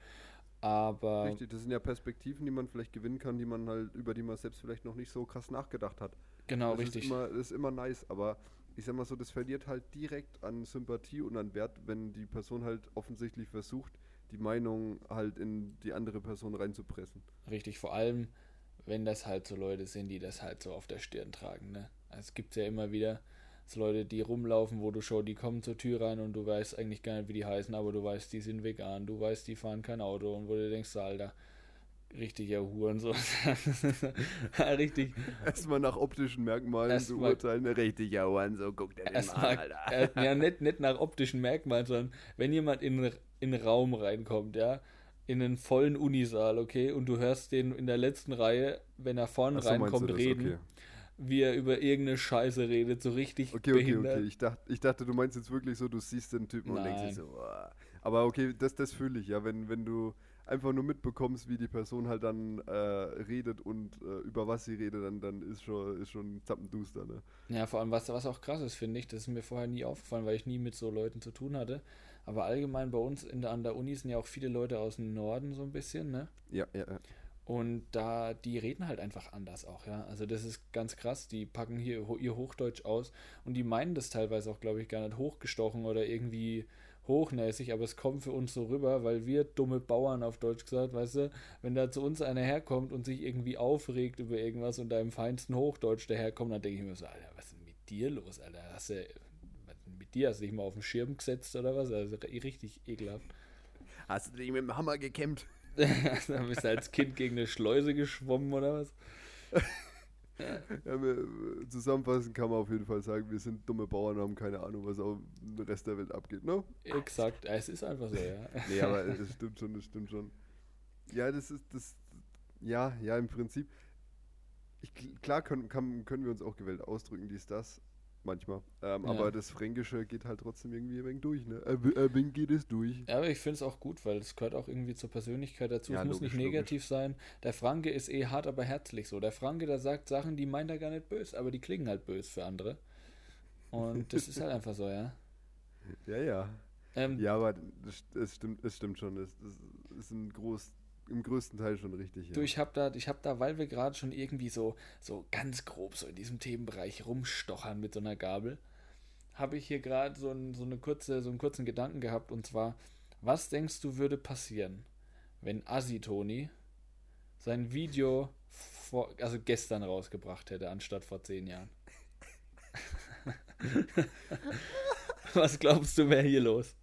Aber. Richtig, das sind ja Perspektiven, die man vielleicht gewinnen kann, die man halt, über die man selbst vielleicht noch nicht so krass nachgedacht hat. Genau, das richtig. Ist immer, das ist immer nice, aber ich sag mal so, das verliert halt direkt an Sympathie und an Wert, wenn die Person halt offensichtlich versucht, die Meinung halt in die andere Person reinzupressen. Richtig, vor allem, wenn das halt so Leute sind, die das halt so auf der Stirn tragen, ne? Also es gibt ja immer wieder so Leute, die rumlaufen, wo du schon, die kommen zur Tür rein und du weißt eigentlich gar nicht, wie die heißen, aber du weißt, die sind vegan, du weißt, die fahren kein Auto und wo du denkst, Alter, richtiger Huren so. richtig. Erstmal nach optischen Merkmalen zu urteilen, richtiger Huren so, guck dir den mal, Alter. ja, nicht, nicht nach optischen Merkmalen, sondern wenn jemand in, in einen Raum reinkommt, ja, in einen vollen Unisaal, okay, und du hörst den in der letzten Reihe, wenn er vorne so, reinkommt, reden. Okay wie er über irgendeine Scheiße redet, so richtig okay, behindert. Okay, okay, ich dachte, ich dachte, du meinst jetzt wirklich so, du siehst den Typen Nein. und denkst dir so, oh. aber okay, das, das fühle ich, ja, wenn, wenn du einfach nur mitbekommst, wie die Person halt dann äh, redet und äh, über was sie redet, dann, dann ist schon, ist schon zappenduster, ne? Ja, vor allem, was, was auch krass ist, finde ich, das ist mir vorher nie aufgefallen, weil ich nie mit so Leuten zu tun hatte, aber allgemein bei uns in der, an der Uni sind ja auch viele Leute aus dem Norden so ein bisschen, ne? Ja, ja, ja. Und da, die reden halt einfach anders auch, ja. Also das ist ganz krass. Die packen hier ihr Hochdeutsch aus und die meinen das teilweise auch, glaube ich, gar nicht hochgestochen oder irgendwie hochnäsig, aber es kommt für uns so rüber, weil wir dumme Bauern auf Deutsch gesagt, weißt du, wenn da zu uns einer herkommt und sich irgendwie aufregt über irgendwas und da im feinsten Hochdeutsch daherkommt, dann denke ich mir so, Alter, was ist denn mit dir los, Alter? Hast du, mit dir? Hast du dich mal auf den Schirm gesetzt oder was? Also richtig ekelhaft. Hast du dich mit dem Hammer gekämmt? dann bist du als Kind gegen eine Schleuse geschwommen oder was? ja, wir, zusammenfassend kann man auf jeden Fall sagen, wir sind dumme Bauern und haben keine Ahnung, was auf dem Rest der Welt abgeht, ne? Exakt, es ist einfach so, ja. nee, aber das stimmt schon, das stimmt schon. Ja, das ist das. Ja, ja, im Prinzip. Ich, klar können, kann, können wir uns auch gewählt ausdrücken, dies, das manchmal. Ähm, ja. Aber das Fränkische geht halt trotzdem irgendwie ein wenig durch, ne? Ein wenig geht es durch. Ja, aber ich finde es auch gut, weil es gehört auch irgendwie zur Persönlichkeit dazu. Ja, es muss logisch, nicht negativ logisch. sein. Der Franke ist eh hart, aber herzlich so. Der Franke, der sagt Sachen, die meint er gar nicht böse, aber die klingen halt böse für andere. Und das ist halt einfach so, ja. Ja, ja. Ähm, ja, aber es stimmt, es stimmt schon. Es, es ist ein groß, im größten Teil schon richtig. Ja. Du, ich habe da, ich habe da, weil wir gerade schon irgendwie so, so ganz grob so in diesem Themenbereich rumstochern mit so einer Gabel, habe ich hier gerade so, ein, so eine kurze, so einen kurzen Gedanken gehabt und zwar, was denkst du würde passieren, wenn Assi Toni sein Video vor, also gestern rausgebracht hätte, anstatt vor zehn Jahren? was glaubst du, wäre hier los?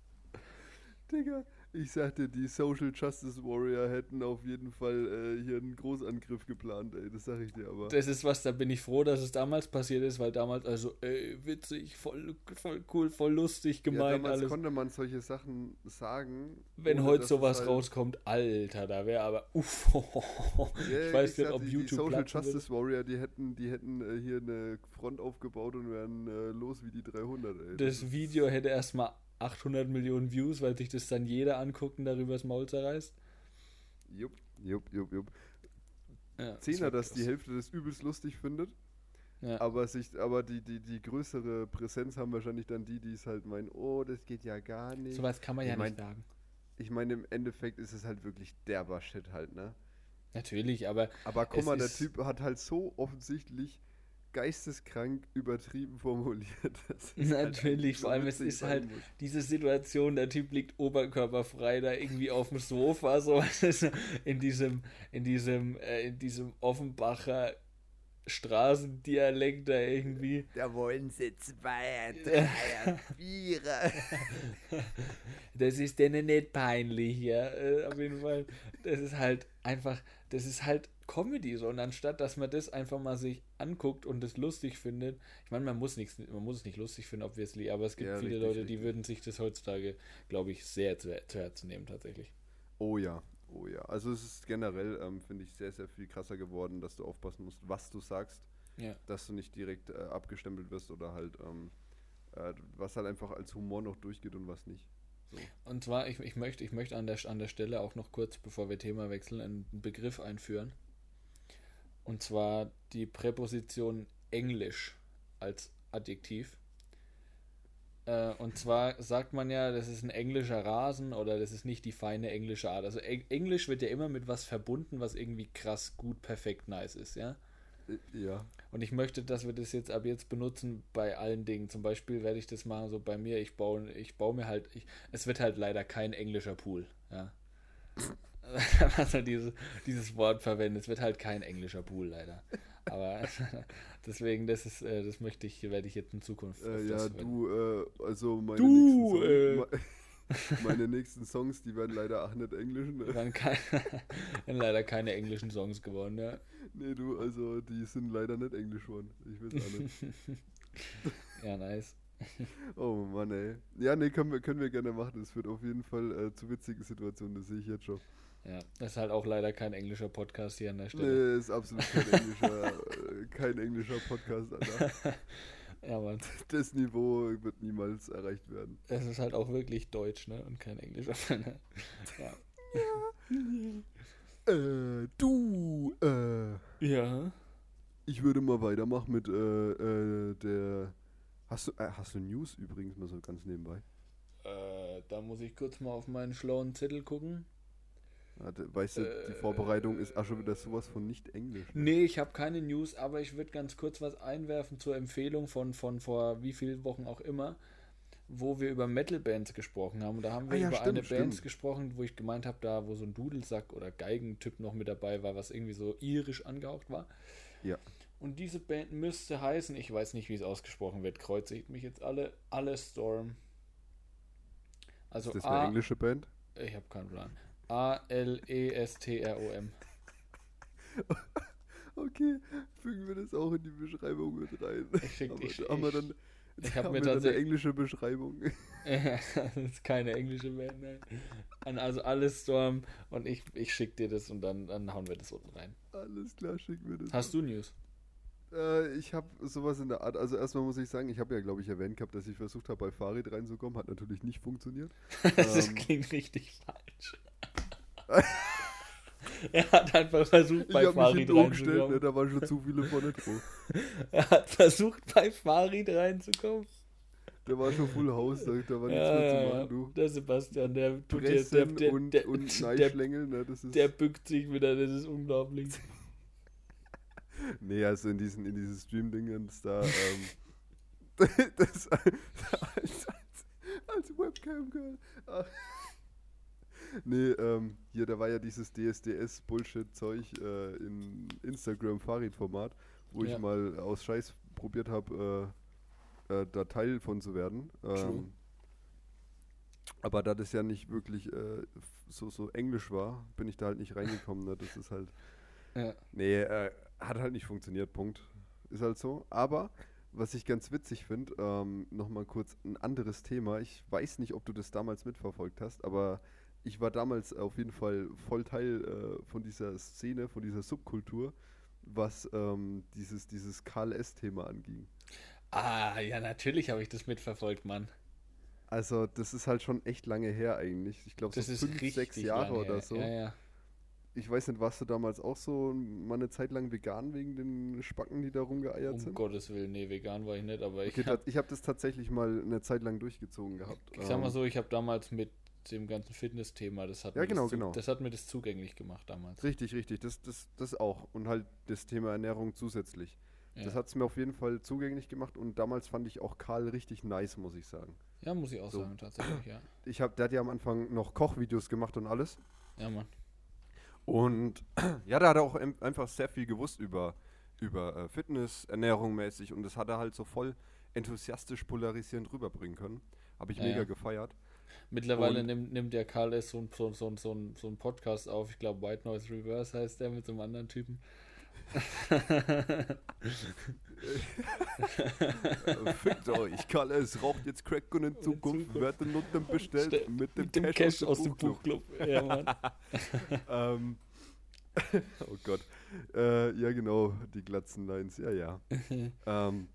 Digga, ich sagte, die Social Justice Warrior hätten auf jeden Fall äh, hier einen Großangriff geplant, ey, das sag ich dir aber. Das ist was, da bin ich froh, dass es damals passiert ist, weil damals, also, ey, witzig, voll, voll cool, voll lustig, gemein ja, damals alles. konnte man solche Sachen sagen. Wenn heute sowas halt rauskommt, Alter, da wäre aber, uff, yeah, ich weiß ich nicht, ob die, YouTube Die Social Justice wird. Warrior, die hätten, die hätten äh, hier eine Front aufgebaut und wären äh, los wie die 300, ey. Das, das Video hätte erstmal 800 Millionen Views, weil sich das dann jeder anguckt und darüber das Maul zerreißt. Jupp, jupp, jupp, jupp. Ja, Zehner, das dass die Hälfte das übelst lustig findet. Ja. Aber, sich, aber die, die, die größere Präsenz haben wahrscheinlich dann die, die es halt meinen, oh, das geht ja gar nicht. Sowas kann man ich ja mein, nicht sagen. ich meine, im Endeffekt ist es halt wirklich derber Shit halt, ne? Natürlich, aber. Aber guck mal, der Typ hat halt so offensichtlich geisteskrank übertrieben formuliert. Halt Natürlich, halt vor allem es ist halt muss. diese Situation, der Typ liegt oberkörperfrei da irgendwie auf dem Sofa, so in diesem, in diesem, äh, in diesem Offenbacher Straßendialekt da irgendwie. Da wollen sie zwei, drei, vierer. Das ist denen nicht peinlich, ja. Äh, auf jeden Fall. Das ist halt einfach, das ist halt Comedy so. Und anstatt, dass man das einfach mal sich anguckt und das lustig findet, ich meine, man muss nichts, man muss es nicht lustig finden, obviously, aber es gibt ja, viele richtig, Leute, die richtig. würden sich das heutzutage, glaube ich, sehr zu, zu Herzen nehmen, tatsächlich. Oh ja, Oh ja, also es ist generell, ähm, finde ich, sehr, sehr viel krasser geworden, dass du aufpassen musst, was du sagst. Ja. Dass du nicht direkt äh, abgestempelt wirst oder halt, ähm, äh, was halt einfach als Humor noch durchgeht und was nicht. So. Und zwar, ich, ich, möchte, ich möchte an der, an der Stelle auch noch kurz, bevor wir Thema wechseln, einen Begriff einführen. Und zwar die Präposition Englisch als Adjektiv. Äh, und zwar sagt man ja, das ist ein englischer Rasen oder das ist nicht die feine englische Art. Also Englisch wird ja immer mit was verbunden, was irgendwie krass, gut, perfekt, nice ist, ja? Ja. Und ich möchte, dass wir das jetzt ab jetzt benutzen bei allen Dingen. Zum Beispiel werde ich das machen, so bei mir, ich baue, ich baue mir halt, ich, es wird halt leider kein englischer Pool, ja. was er dieses, dieses Wort verwendet. Es wird halt kein englischer Pool, leider. Aber deswegen, das ist, äh, das möchte ich, werde ich jetzt in Zukunft. Äh, ja, du, äh, also meine du, nächsten, Songs, äh. meine nächsten Songs, die werden leider auch nicht englisch. Ne? Werden, kein, leider keine englischen Songs geworden, ja. Nee, du, also die sind leider nicht englisch geworden. Ich weiß auch nicht. ja, nice. Oh Mann, ey. Ja, nee, können wir, können wir gerne machen. Das wird auf jeden Fall äh, zu witzigen Situationen, das sehe ich jetzt schon. Ja, das ist halt auch leider kein englischer Podcast hier an der Stelle. Nee, ist absolut kein englischer, äh, kein englischer Podcast, Alter. ja, Mann. Das Niveau wird niemals erreicht werden. Es ist halt auch wirklich Deutsch, ne? Und kein englischer. Ne? ja. ja. äh, du, äh. Ja. Ich würde mal weitermachen mit, äh, äh, der. Hast du, äh, hast du News übrigens mal so ganz nebenbei? Äh, da muss ich kurz mal auf meinen schlauen Zettel gucken. Weißt du, die Vorbereitung ist auch schon wieder sowas von nicht Englisch. Ne? Nee, ich habe keine News, aber ich würde ganz kurz was einwerfen zur Empfehlung von, von vor wie vielen Wochen auch immer, wo wir über Metal-Bands gesprochen haben. Und da haben wir ah, ja, über stimmt, eine stimmt. Band gesprochen, wo ich gemeint habe, da wo so ein Dudelsack oder Geigentyp noch mit dabei war, was irgendwie so irisch angehaucht war. Ja. Und diese Band müsste heißen, ich weiß nicht, wie es ausgesprochen wird, kreuzigt mich jetzt alle, alle Storm. Also ist das eine A englische Band? Ich habe keinen Plan. A-L-E-S-T-R-O-M. Okay, fügen wir das auch in die Beschreibung mit rein. Ich schick, Aber ich, haben wir dann, ich habe mir tatsächlich eine englische Beschreibung. das ist keine englische Band, nein. Also alles Storm und ich, ich schicke dir das und dann, dann hauen wir das unten rein. Alles klar, schicken wir das. Hast du News? Äh, ich habe sowas in der Art, also erstmal muss ich sagen, ich habe ja, glaube ich, erwähnt gehabt, dass ich versucht habe, bei Farid reinzukommen, hat natürlich nicht funktioniert. das ähm, klingt richtig falsch. er hat einfach versucht, bei ich Farid reinzukommen. Ne, da waren schon zu viele vorne drauf. er hat versucht, bei Farid reinzukommen. Der war schon Full House, da, da war nichts ja, mehr zu machen, du. Der Sebastian, der tut jetzt, der, der, und, der, und der, ne, das ist der bückt sich wieder, das ist unglaublich. nee, also in diesen, in diesen Stream-Dingens da, ähm, das, als, als, als Webcam-Girl. Nee, ähm, hier, da war ja dieses DSDS-Bullshit-Zeug äh, in Instagram-Farid-Format, wo ja. ich mal aus Scheiß probiert habe, äh, äh, da Teil von zu werden. Ähm, aber da das ja nicht wirklich äh, so, so englisch war, bin ich da halt nicht reingekommen. Ne? Das ist halt. Ja. Nee, äh, hat halt nicht funktioniert, Punkt. Ist halt so. Aber was ich ganz witzig finde, ähm, nochmal kurz ein anderes Thema. Ich weiß nicht, ob du das damals mitverfolgt hast, aber ich war damals auf jeden Fall voll Teil äh, von dieser Szene, von dieser Subkultur, was ähm, dieses, dieses KLS-Thema anging. Ah, ja, natürlich habe ich das mitverfolgt, Mann. Also, das ist halt schon echt lange her eigentlich. Ich glaube, so fünf, sechs Jahre oder so. Ja, ja. Ich weiß nicht, warst du damals auch so mal eine Zeit lang vegan wegen den Spacken, die da rumgeeiert um sind? Um Gottes Willen, nee, vegan war ich nicht, aber okay, ich habe hab das tatsächlich mal eine Zeit lang durchgezogen gehabt. Ich sag mal ähm, so, ich habe damals mit dem ganzen Fitness-Thema. Das hat Ja, mir genau, das, genau. Das hat mir das zugänglich gemacht damals. Richtig, richtig. Das, das, das auch. Und halt das Thema Ernährung zusätzlich. Ja. Das hat es mir auf jeden Fall zugänglich gemacht und damals fand ich auch Karl richtig nice, muss ich sagen. ja, muss ich auch So. sagen, tatsächlich, ja. Ich habe, der hat ja am Anfang noch Kochvideos gemacht und alles. Ja, Mann. Und ja, da hat er auch einfach sehr viel gewusst über, über äh, Fitness, Ernährung mäßig und das hat er halt so voll enthusiastisch polarisierend rüberbringen können. Habe ich Ja, mega ja. gefeiert. Mittlerweile Und- nimmt, nimmt der Karl S. so so, so, so, so ein Podcast auf. Ich glaube, White Noise Reverse heißt der mit so einem anderen Typen. Fickt euch, Karl S. raucht jetzt Crack und in Zukunft Zukunft. werden Nutten bestellt Ste- mit dem, mit dem Cash aus dem Buchclub. Buchclub. Ja, Mann. ähm, oh Gott. Äh, ja, genau, die glatzen Lines. Ja, ja. ähm,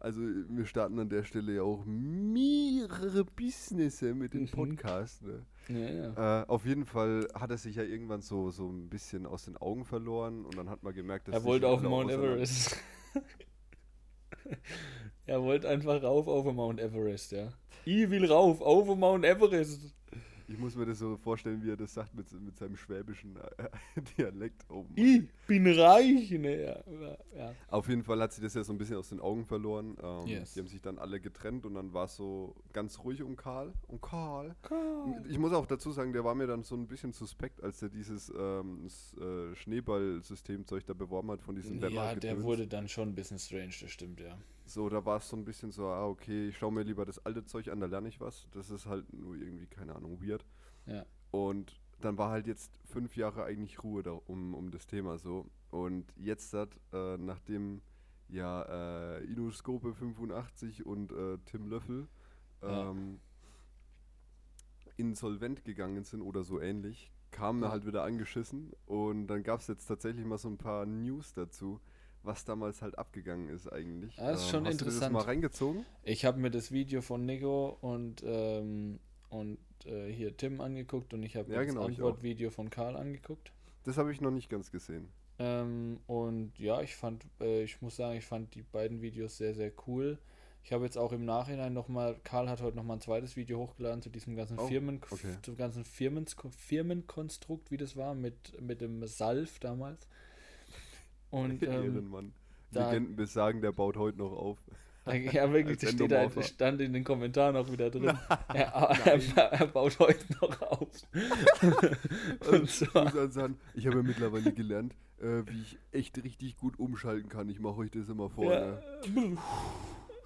also, wir starten an der Stelle ja auch mehrere Businesse mit dem Mhm. Podcast. Ne? ja, ja. Äh, auf jeden Fall hat er sich ja irgendwann so, so ein bisschen aus den Augen verloren und dann hat man gemerkt, dass Er wollte auf Mount Everest. er wollte einfach rauf auf Mount Everest, ja. Ich will rauf auf Mount Everest. Ich muss mir das so vorstellen, wie er das sagt mit, mit seinem schwäbischen äh, Dialekt. Oh. Ich bin reich. Ne, ja, ja. Auf jeden Fall hat sie das ja so ein bisschen aus den Augen verloren. Ähm, Yes. Die haben sich dann alle getrennt und dann war es so ganz ruhig um Karl. Um Karl. Karl. Ich muss auch dazu sagen, der war mir dann so ein bisschen suspekt, als er dieses ähm, äh, Schneeball-Systemzeug da beworben hat von diesen Ja, der wurde dann schon ein bisschen strange, das stimmt, ja. So, da war es so ein bisschen so, ah, okay, ich schaue mir lieber das alte Zeug an, da lerne ich was. Das ist halt nur irgendwie, keine Ahnung, weird. Ja. Und dann war halt jetzt fünf Jahre eigentlich Ruhe da, um, um das Thema so. Und jetzt hat, äh, nachdem ja äh, Inoscope 85 und äh, Tim Löffel Ja. ähm, insolvent gegangen sind oder so ähnlich, kamen Ja. halt wieder angeschissen. Und dann gab es jetzt tatsächlich mal so ein paar News dazu, was damals halt abgegangen ist eigentlich. Ja, das ist schon hast Du interessant. das mal reingezogen? Ich habe mir das Video von Nico und, ähm, und äh, hier Tim angeguckt und ich habe Ja, genau, das. Antwortvideo von Karl angeguckt. Das habe ich noch nicht ganz gesehen. Ähm, und ja, ich fand, äh, ich muss sagen, ich fand die beiden Videos sehr, sehr cool. Ich habe jetzt auch im Nachhinein nochmal, Karl hat heute nochmal ein zweites Video hochgeladen zu diesem ganzen Oh, Firmen, okay. zum ganzen Firmens, Firmenkonstrukt, wie das war, mit, mit dem Salf damals. Und ähm, Ehrenmann. Legenden besagen, der baut heute noch auf. ja, wirklich, das steht da, stand in den Kommentaren auch wieder drin. er, er, er baut heute noch auf. Und zwar, dann sagen, ich habe ja mittlerweile gelernt, äh, wie ich echt richtig gut umschalten kann. Ich mache euch das immer vor. Ja. Ne?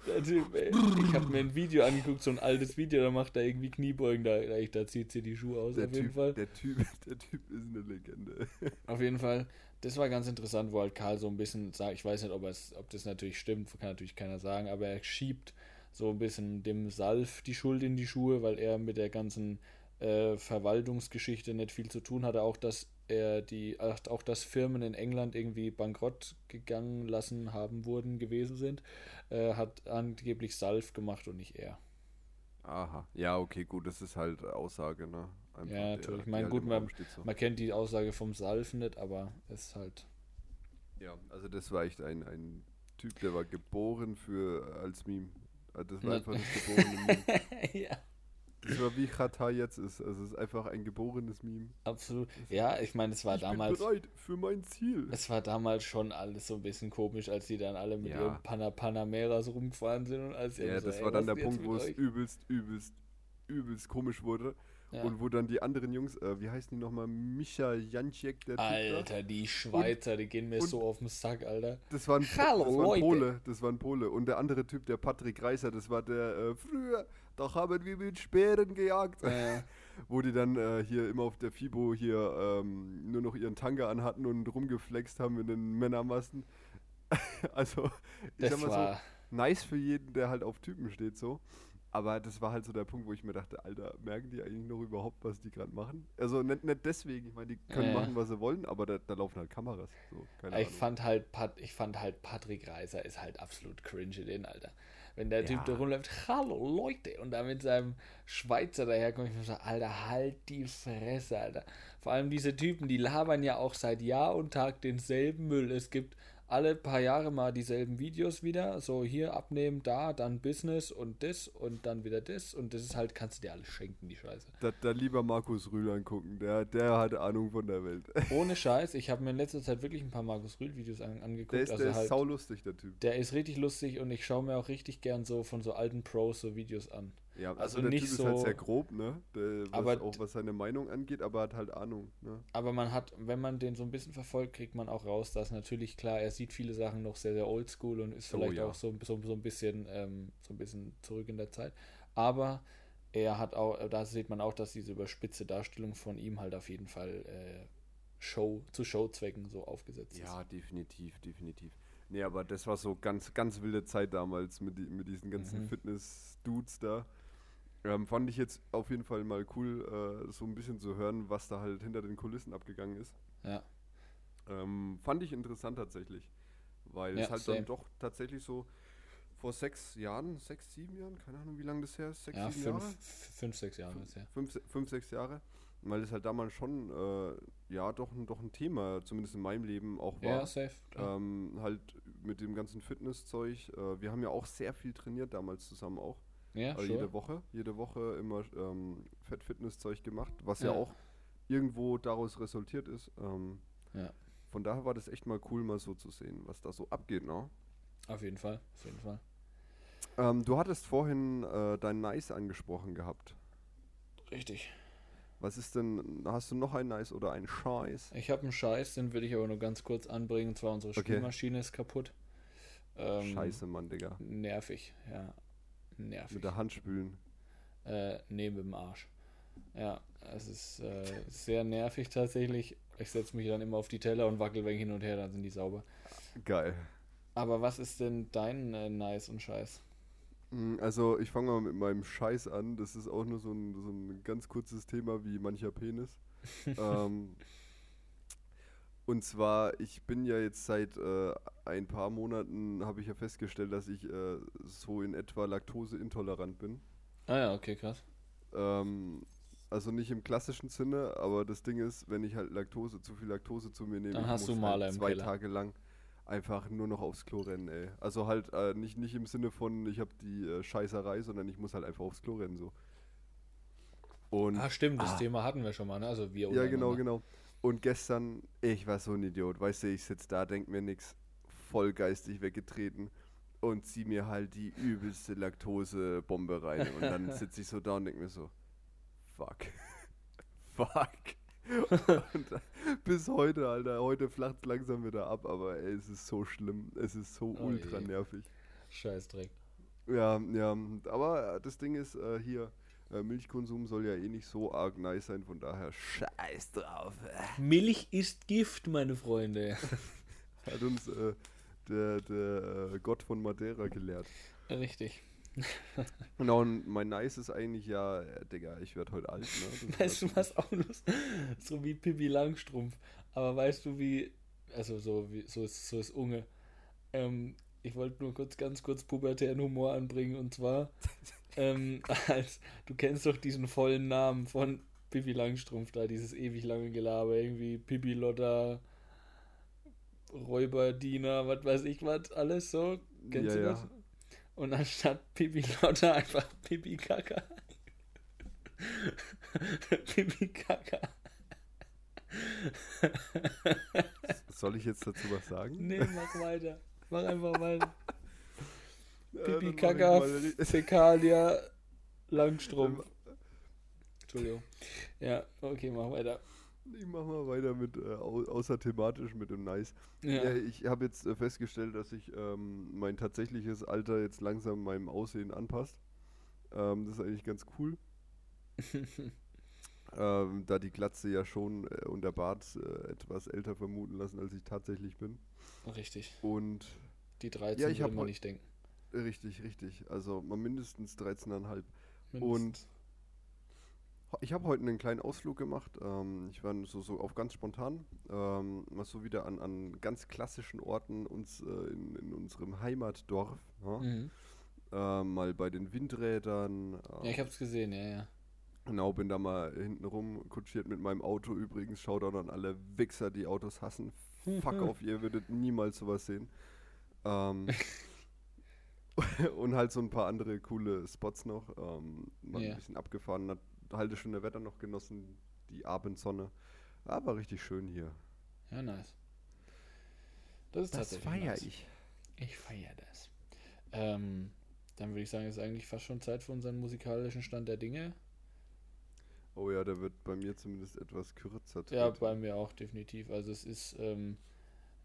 Der Typ, ey. Ich habe mir ein Video angeguckt, so ein altes Video, da macht er irgendwie Kniebeugen, da, da, zieht sie die Schuhe aus, Der, auf jeden typ, Fall. der, typ, der Typ ist eine Legende. Auf jeden Fall, das war ganz interessant, wo halt Karl so ein bisschen sagt, ich weiß nicht, ob, es, ob das natürlich stimmt, kann natürlich keiner sagen, aber er schiebt so ein bisschen dem Salf die Schuld in die Schuhe, weil er mit der ganzen äh, Verwaltungsgeschichte nicht viel zu tun hatte, auch dass er die, auch dass Firmen in England irgendwie bankrott gegangen lassen haben wurden, gewesen sind, äh, hat angeblich Salf gemacht und nicht er. Aha. Ja, okay, gut, das ist halt Aussage, ne? Einfach Ja, der, natürlich. Ich die meine, halt gut, man- so. Man kennt die Aussage vom Salf nicht, aber es ist halt. Ja, also das war echt ein, ein Typ, der war geboren für als Meme. Also Das war einfach das geborene Meme. war wie Chata jetzt ist. Also es ist einfach ein geborenes Meme. Absolut. Ja, ich meine, es war ich damals. bin bereit für mein Ziel. Es war damals schon alles so ein bisschen komisch, als die dann alle mit Ja. ihren Pana Panameras rumgefahren sind und als Ja, so, das ey, war dann der Punkt, wo es euch? übelst, übelst, übelst komisch wurde. Ja. Und wo dann die anderen Jungs, äh, wie heißen die nochmal? Micha Janczek, der Typ. Alter, die Schweizer, die gehen mir und- so auf den Sack, Alter. Das war ein, Hallo, das war ein. Pole, das war ein Pole. Und der andere Typ, der Patrick Reiser, das war der äh, früher, da haben wir mit Speeren gejagt. Äh, Wo die dann äh, hier immer auf der FIBO hier ähm, nur noch ihren Tanga anhatten und rumgeflext haben in den Männermassen. also, ich das sag mal war. so, nice für jeden, der halt auf Typen steht so. Aber das war halt so der Punkt, wo ich mir dachte, Alter, merken die eigentlich noch überhaupt, was die gerade machen? Also nicht, nicht deswegen, ich meine, die können Ja. machen, was sie wollen, aber da, da laufen halt Kameras. So, Ich Ahnung. fand halt, Pat, ich fand halt Patrick Reiser ist halt absolut cringe in den, Alter. Wenn der Typ Ja. da rumläuft, hallo Leute, und da mit seinem Schweizer daherkommt, ich mir so, Alter, halt die Fresse, Alter. Vor allem diese Typen, die labern ja auch seit Jahr und Tag denselben Müll. Es gibt alle paar Jahre mal dieselben Videos wieder. So hier abnehmen, da, dann Business und das und dann wieder das. Und das ist halt, kannst du dir alles schenken, die Scheiße. Da, da lieber Markus Rühl angucken, der, der hat Ahnung von der Welt. Ohne Scheiß, ich habe mir in letzter Zeit wirklich ein paar Markus Rühl-Videos an, angeguckt. Der ist, also der halt, ist saulustig, der Typ. Der ist richtig lustig und ich schaue mir auch richtig gern so von so alten Pros so Videos an. Ja, also, Also der nicht Typ ist halt so- sehr grob, ne? Der, was, Aber auch was seine Meinung angeht, aber hat halt Ahnung, ne? Aber man hat, wenn man den so ein bisschen verfolgt, kriegt man auch raus, dass natürlich klar, er sieht viele Sachen noch sehr, sehr oldschool und ist Oh, vielleicht ja. auch so, so, so ein bisschen ähm, so ein bisschen zurück in der Zeit. Aber er hat auch, da sieht man auch, dass diese überspitze Darstellung von ihm halt auf jeden Fall äh, Show, zu Showzwecken so aufgesetzt ist. Ja, definitiv, definitiv. Nee, aber das war so ganz, ganz wilde Zeit damals mit, die, mit diesen ganzen Mhm. Fitness-Dudes da. Ähm, fand ich jetzt auf jeden Fall mal cool, äh, so ein bisschen zu hören, was da halt hinter den Kulissen abgegangen ist. Ja. Ähm, fand ich interessant tatsächlich. Weil Ja, es halt same. dann doch tatsächlich so vor sechs Jahren, sechs, sieben Jahren, keine Ahnung, wie lange das her ist, sechs, Ja, sieben fünf, Jahre? fünf, sechs Jahre ist ja. Fünf, fünf, sechs Jahre. Weil es halt damals schon, äh, ja, doch, ein- doch ein Thema, zumindest in meinem Leben auch war. Ja, safe. Ähm, halt mit dem ganzen Fitnesszeug. Äh, wir haben ja auch sehr viel trainiert damals zusammen auch. Ja, Also sure. jede Woche. Jede Woche immer ähm, Fett-Fitness-Zeug gemacht, was ja. Ja. auch irgendwo daraus resultiert ist. Ähm, Ja. Von daher war das echt mal cool, mal so zu sehen, was da so abgeht, ne? Auf jeden Fall, auf jeden Fall. Ähm, du hattest vorhin äh, dein Nice angesprochen gehabt. Richtig. Was ist denn, hast du noch ein Nice oder ein Scheiß? Ich habe einen Scheiß, den würde ich aber nur ganz kurz anbringen. Und zwar unsere Okay. Spülmaschine ist kaputt. Ähm, Scheiße, Mann, Digga. Nervig, ja. Nervig. Mit der Hand spülen. Äh, neben dem Arsch. Ja, es ist äh, sehr nervig tatsächlich. Ich setze mich dann immer auf die Teller und wackel weg hin und her, dann sind die sauber. Geil. Aber was ist denn dein äh, Nice und Scheiß? Mm, Also ich fange mal mit meinem Scheiß an. Das ist auch nur so ein, so ein ganz kurzes Thema wie mancher Penis. ähm, und zwar, ich bin ja jetzt seit äh, ein paar Monaten, habe ich ja festgestellt, dass ich äh, so in etwa laktoseintolerant bin. Ah ja, okay, krass. Ähm, also nicht im klassischen Sinne, aber das Ding ist, wenn ich halt Laktose, zu viel Laktose zu mir nehme, Dann hast du Maler halt zwei Keller. Tage lang einfach nur noch aufs Klo rennen, ey. Also halt äh, nicht, nicht im Sinne von, ich habe die äh, Scheißerei, sondern ich muss halt einfach aufs Klo rennen, so. Und Ah, stimmt, das Ah. Thema hatten wir schon mal, ne? Also wir ja, genau, untereinander. genau. Und gestern, ich war so ein Idiot, weißt du, ich sitze da, denk mir nix, voll geistig weggetreten und zieh mir halt die übelste Laktosebombe rein. Und dann sitze ich so da und denk mir so, fuck. fuck. und bis heute, Alter, heute flacht es langsam wieder ab, aber ey, es ist so schlimm, es ist so Oh ultra je. nervig. Scheißdreck. Ja, ja, aber das Ding ist, äh, hier, äh, Milchkonsum soll ja eh nicht so arg nice sein, von daher scheiß drauf. Milch ist Gift, meine Freunde. Hat uns äh, der, der äh, Gott von Madeira gelehrt. Richtig. Genau, und mein Nice ist eigentlich ja, äh, Digga, ich werde heute alt, ne? Weißt du, was auch lustig So wie Pippi Langstrumpf. Aber weißt du, wie. Also, so, wie, so, ist, so ist Unge. Ähm, ich wollte nur kurz, ganz kurz pubertären Humor anbringen. Und zwar, ähm, als. Du kennst doch diesen vollen Namen von Pippi Langstrumpf da, dieses ewig lange Gelaber. Irgendwie Pippi Lotta, Räuberdiener, was weiß ich was, alles so. Kennst Ja, du ja. das? Und anstatt Pipi Lotta einfach Pipi Kaka. Pipi Kaka. Soll ich jetzt dazu was sagen? Nee, mach weiter. Mach einfach weiter. Ja, Pipi ich Kaka, Fäkalia, Langstrumpf. Entschuldigung. Ja, okay, mach weiter. Ich mach mal weiter mit, äh, au außer thematisch mit dem Nice. Ja. Ja, ich habe jetzt äh, festgestellt, dass sich ähm, mein tatsächliches Alter jetzt langsam meinem Aussehen anpasst. Ähm, das ist eigentlich ganz cool. ähm, da die Glatze ja schon äh, und der Bart äh, etwas älter vermuten lassen, als ich tatsächlich bin. Richtig. Und Die 13 Ja, ich will man nicht denken. Richtig, richtig. Also mal mindestens 13,5. Mindestens. Und ich habe heute einen kleinen Ausflug gemacht. Ähm, ich war so, so auf ganz spontan. Ähm, mal so wieder an, an ganz klassischen Orten uns äh, in, in unserem Heimatdorf. Ja? Mhm. Ähm, mal bei den Windrädern. Ja, ich ähm, hab's gesehen, ja, ja. Genau, bin da mal hinten rum kutschiert mit meinem Auto übrigens. Schaut auch an alle Wichser, die Autos hassen. Fuck auf, ihr würdet niemals sowas sehen. Ähm, und halt so ein paar andere coole Spots noch. Ähm, mal Ja. ein bisschen abgefahren, hat halt schöne Wetter noch genossen, die Abendsonne. Aber richtig schön hier. Ja, nice. Das ist tatsächlich nice. ich. Ich feiere das. Ähm, dann würde ich sagen, ist eigentlich fast schon Zeit für unseren musikalischen Stand der Dinge. Oh ja, der wird bei mir zumindest etwas kürzer. Ja, bei mir auch definitiv. Also es ist ähm,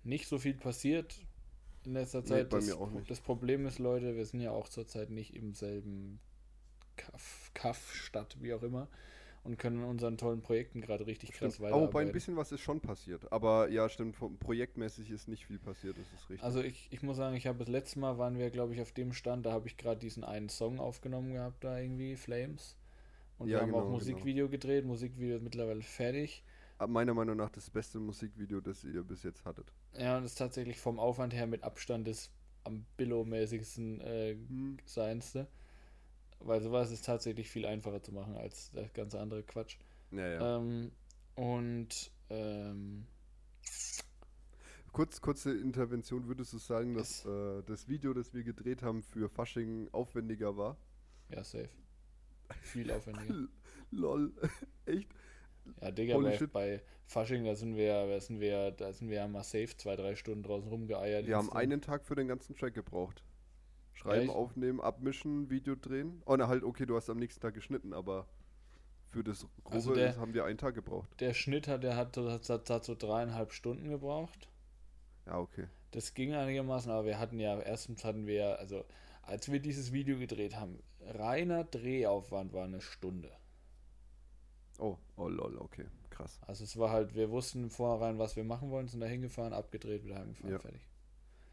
nicht so viel passiert in letzter Nee, Zeit. bei das, auch das Problem ist, Leute, wir sind ja auch zurzeit nicht im selben Kaff, Kaff, Stadt, wie auch immer, und können an unseren tollen Projekten gerade richtig krass Stimmt. Aber wobei ein weiterarbeiten. bisschen was ist schon passiert. Aber ja, stimmt, projektmäßig ist nicht viel passiert, das ist richtig. Also ich, ich muss sagen, ich habe das letzte Mal waren wir, glaube ich, auf dem Stand, da habe ich gerade diesen einen Song aufgenommen gehabt, da irgendwie, Flames. Und Ja, wir haben auch genau, Musikvideo gedreht, Musikvideo ist mittlerweile fertig. Aber meiner Meinung nach das beste Musikvideo, das ihr bis jetzt hattet. Ja, und das ist tatsächlich vom Aufwand her mit Abstand das am Billo-mäßigsten äh, Hm. seinste. Weil sowas ist tatsächlich viel einfacher zu machen als der ganze andere Quatsch. Ja, ja. Ähm, und ähm, Kurz, kurze Intervention, würdest du sagen, dass äh, das Video, das wir gedreht haben, für Fasching aufwendiger war? ja, safe. Viel aufwendiger. Lol, echt? Ja, Digga, bei, bei Fasching, da sind wir, da sind wir, da sind wir ja mal safe zwei, drei Stunden draußen rumgeeiert. Wir haben einen Tag für den ganzen Track gebraucht. Schreiben, Echt? aufnehmen, abmischen, Video drehen. Oh, na halt, okay, du hast am nächsten Tag geschnitten, aber für das Grobe Also der- haben wir einen Tag gebraucht. Der Schnitt hat, der hat, hat, hat, so dreieinhalb Stunden gebraucht. Ja, okay. Das ging einigermaßen, aber wir hatten ja, erstens hatten wir, also als wir dieses Video gedreht haben, reiner Drehaufwand war eine Stunde. Oh, oh lol, okay, krass. Also es war halt, wir wussten im Vorhinein, was wir machen wollen, sind da hingefahren, abgedreht, wieder heimgefahren, Ja. fertig.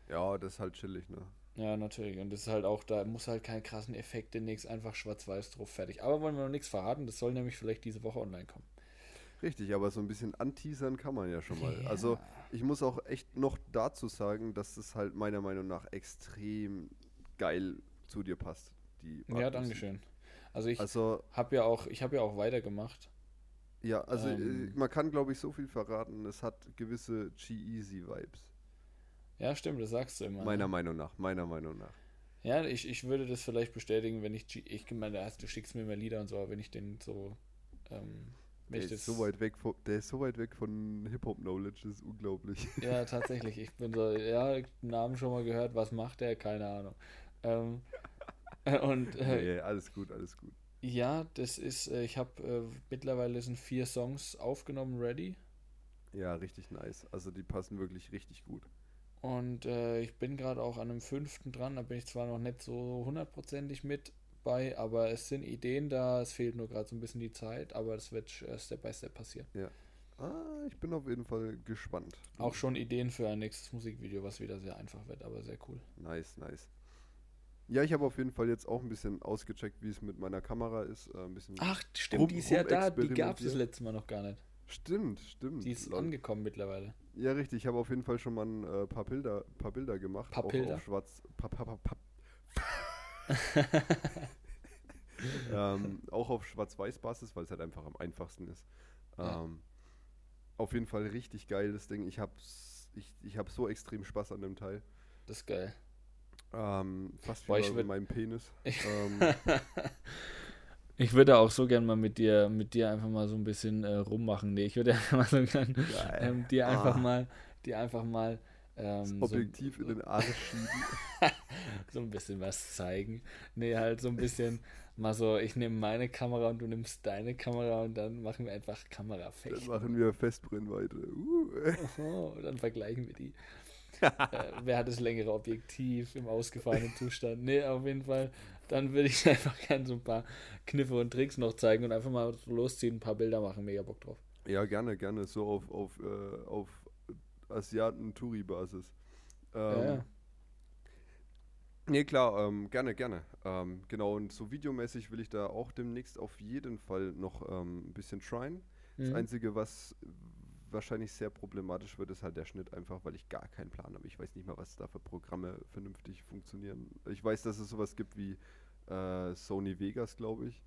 Ja, das ist halt chillig, ne? Ja, natürlich. Und das ist halt auch, da muss halt keine krassen Effekte, nichts, einfach schwarz-weiß drauf, fertig. Aber wollen wir noch nichts verraten, das soll nämlich vielleicht diese Woche online kommen. Richtig, aber so ein bisschen anteasern kann man ja schon mal. Ja. Also ich muss auch echt noch dazu sagen, dass das halt meiner Meinung nach extrem geil zu dir passt. Die Ja, Dankeschön. Also ich. Also habe ja auch, ich habe ja auch weitergemacht. Ja, also Ähm. äh, man kann glaube ich so viel verraten. Es hat gewisse G-Easy-Vibes. Ja, stimmt, das sagst du immer. Meiner ne? Meinung nach, meiner Meinung nach. Ja, ich, ich würde das vielleicht bestätigen, wenn ich, G- ich meine, du schickst mir immer Lieder und so, aber wenn ich den so, ähm, Der ist, so weit weg von, der ist so weit weg von Hip-Hop-Knowledge, das ist unglaublich. ja, tatsächlich, ich bin so, ja, Namen schon mal gehört, was macht der, keine Ahnung. Ähm, äh, und äh, nee, alles gut, alles gut. Ja, das ist, äh, ich habe äh, mittlerweile sind vier Songs aufgenommen, ready. Ja, richtig nice. Also die passen wirklich richtig gut. Und äh, ich bin gerade auch an einem fünften dran, da bin ich zwar noch nicht so hundertprozentig mit bei, aber es sind Ideen da, es fehlt nur gerade so ein bisschen die Zeit, aber das wird äh, Step by Step passieren. Ah, ich bin auf jeden Fall gespannt. Auch schon Ideen für ein nächstes Musikvideo, was wieder sehr einfach wird, aber sehr cool. Nice, nice. Ja, ich habe auf jeden Fall jetzt auch ein bisschen ausgecheckt, wie es mit meiner Kamera ist. Äh, ein bisschen Ach, stimmt, Rum- die ist ja da, die gab es das letzte Mal noch gar nicht. Stimmt, stimmt. Die ist Lol. angekommen mittlerweile. Ja, richtig. Ich habe auf jeden Fall schon mal ein äh, paar Bilder, paar Bilder gemacht. Paar auch Bilder? auf schwarz. Pa, pa, pa, ähm, auch auf Schwarz-Weiß-Basis, weil es halt einfach am einfachsten ist. Ja. Ähm, auf jeden Fall richtig geiles Ding. Ich habe ich, ich hab so extrem Spaß an dem Teil. Das ist geil. Ähm, fast Boah, wie ich bei meinem Penis. Ich- ähm, Ich würde auch so gern mal mit dir, mit dir einfach mal so ein bisschen äh, rummachen. Nee, ich würde einfach mal so gern ähm, dir einfach Ah. mal, dir einfach mal ähm, das so, Objektiv in den Arsch schieben. so ein bisschen was zeigen. Nee, halt so ein bisschen mal so, ich nehme meine Kamera und du nimmst deine Kamera und dann machen wir einfach Dann Kamerafechten. machen wir Festbrennweite. Uh. Oh, dann vergleichen wir die. Äh, wer hat das längere Objektiv im ausgefahrenen Zustand? Nee, auf jeden Fall. Dann würde ich einfach gerne so ein paar Kniffe und Tricks noch zeigen und einfach mal losziehen, ein paar Bilder machen. Mega Bock drauf. Ja, gerne, gerne. So auf, auf, äh, auf Asiaten-Touri-Basis. Ähm, Ja, ja. Nee, klar, ähm, gerne, gerne. Ähm, genau, und so videomäßig will ich da auch demnächst auf jeden Fall noch ähm, ein bisschen tryen. Das Mhm. Einzige, was wahrscheinlich sehr problematisch wird, ist halt der Schnitt einfach, weil ich gar keinen Plan habe. Ich weiß nicht mal, was da für Programme vernünftig funktionieren. Ich weiß, dass es sowas gibt wie äh, Sony Vegas, glaube ich,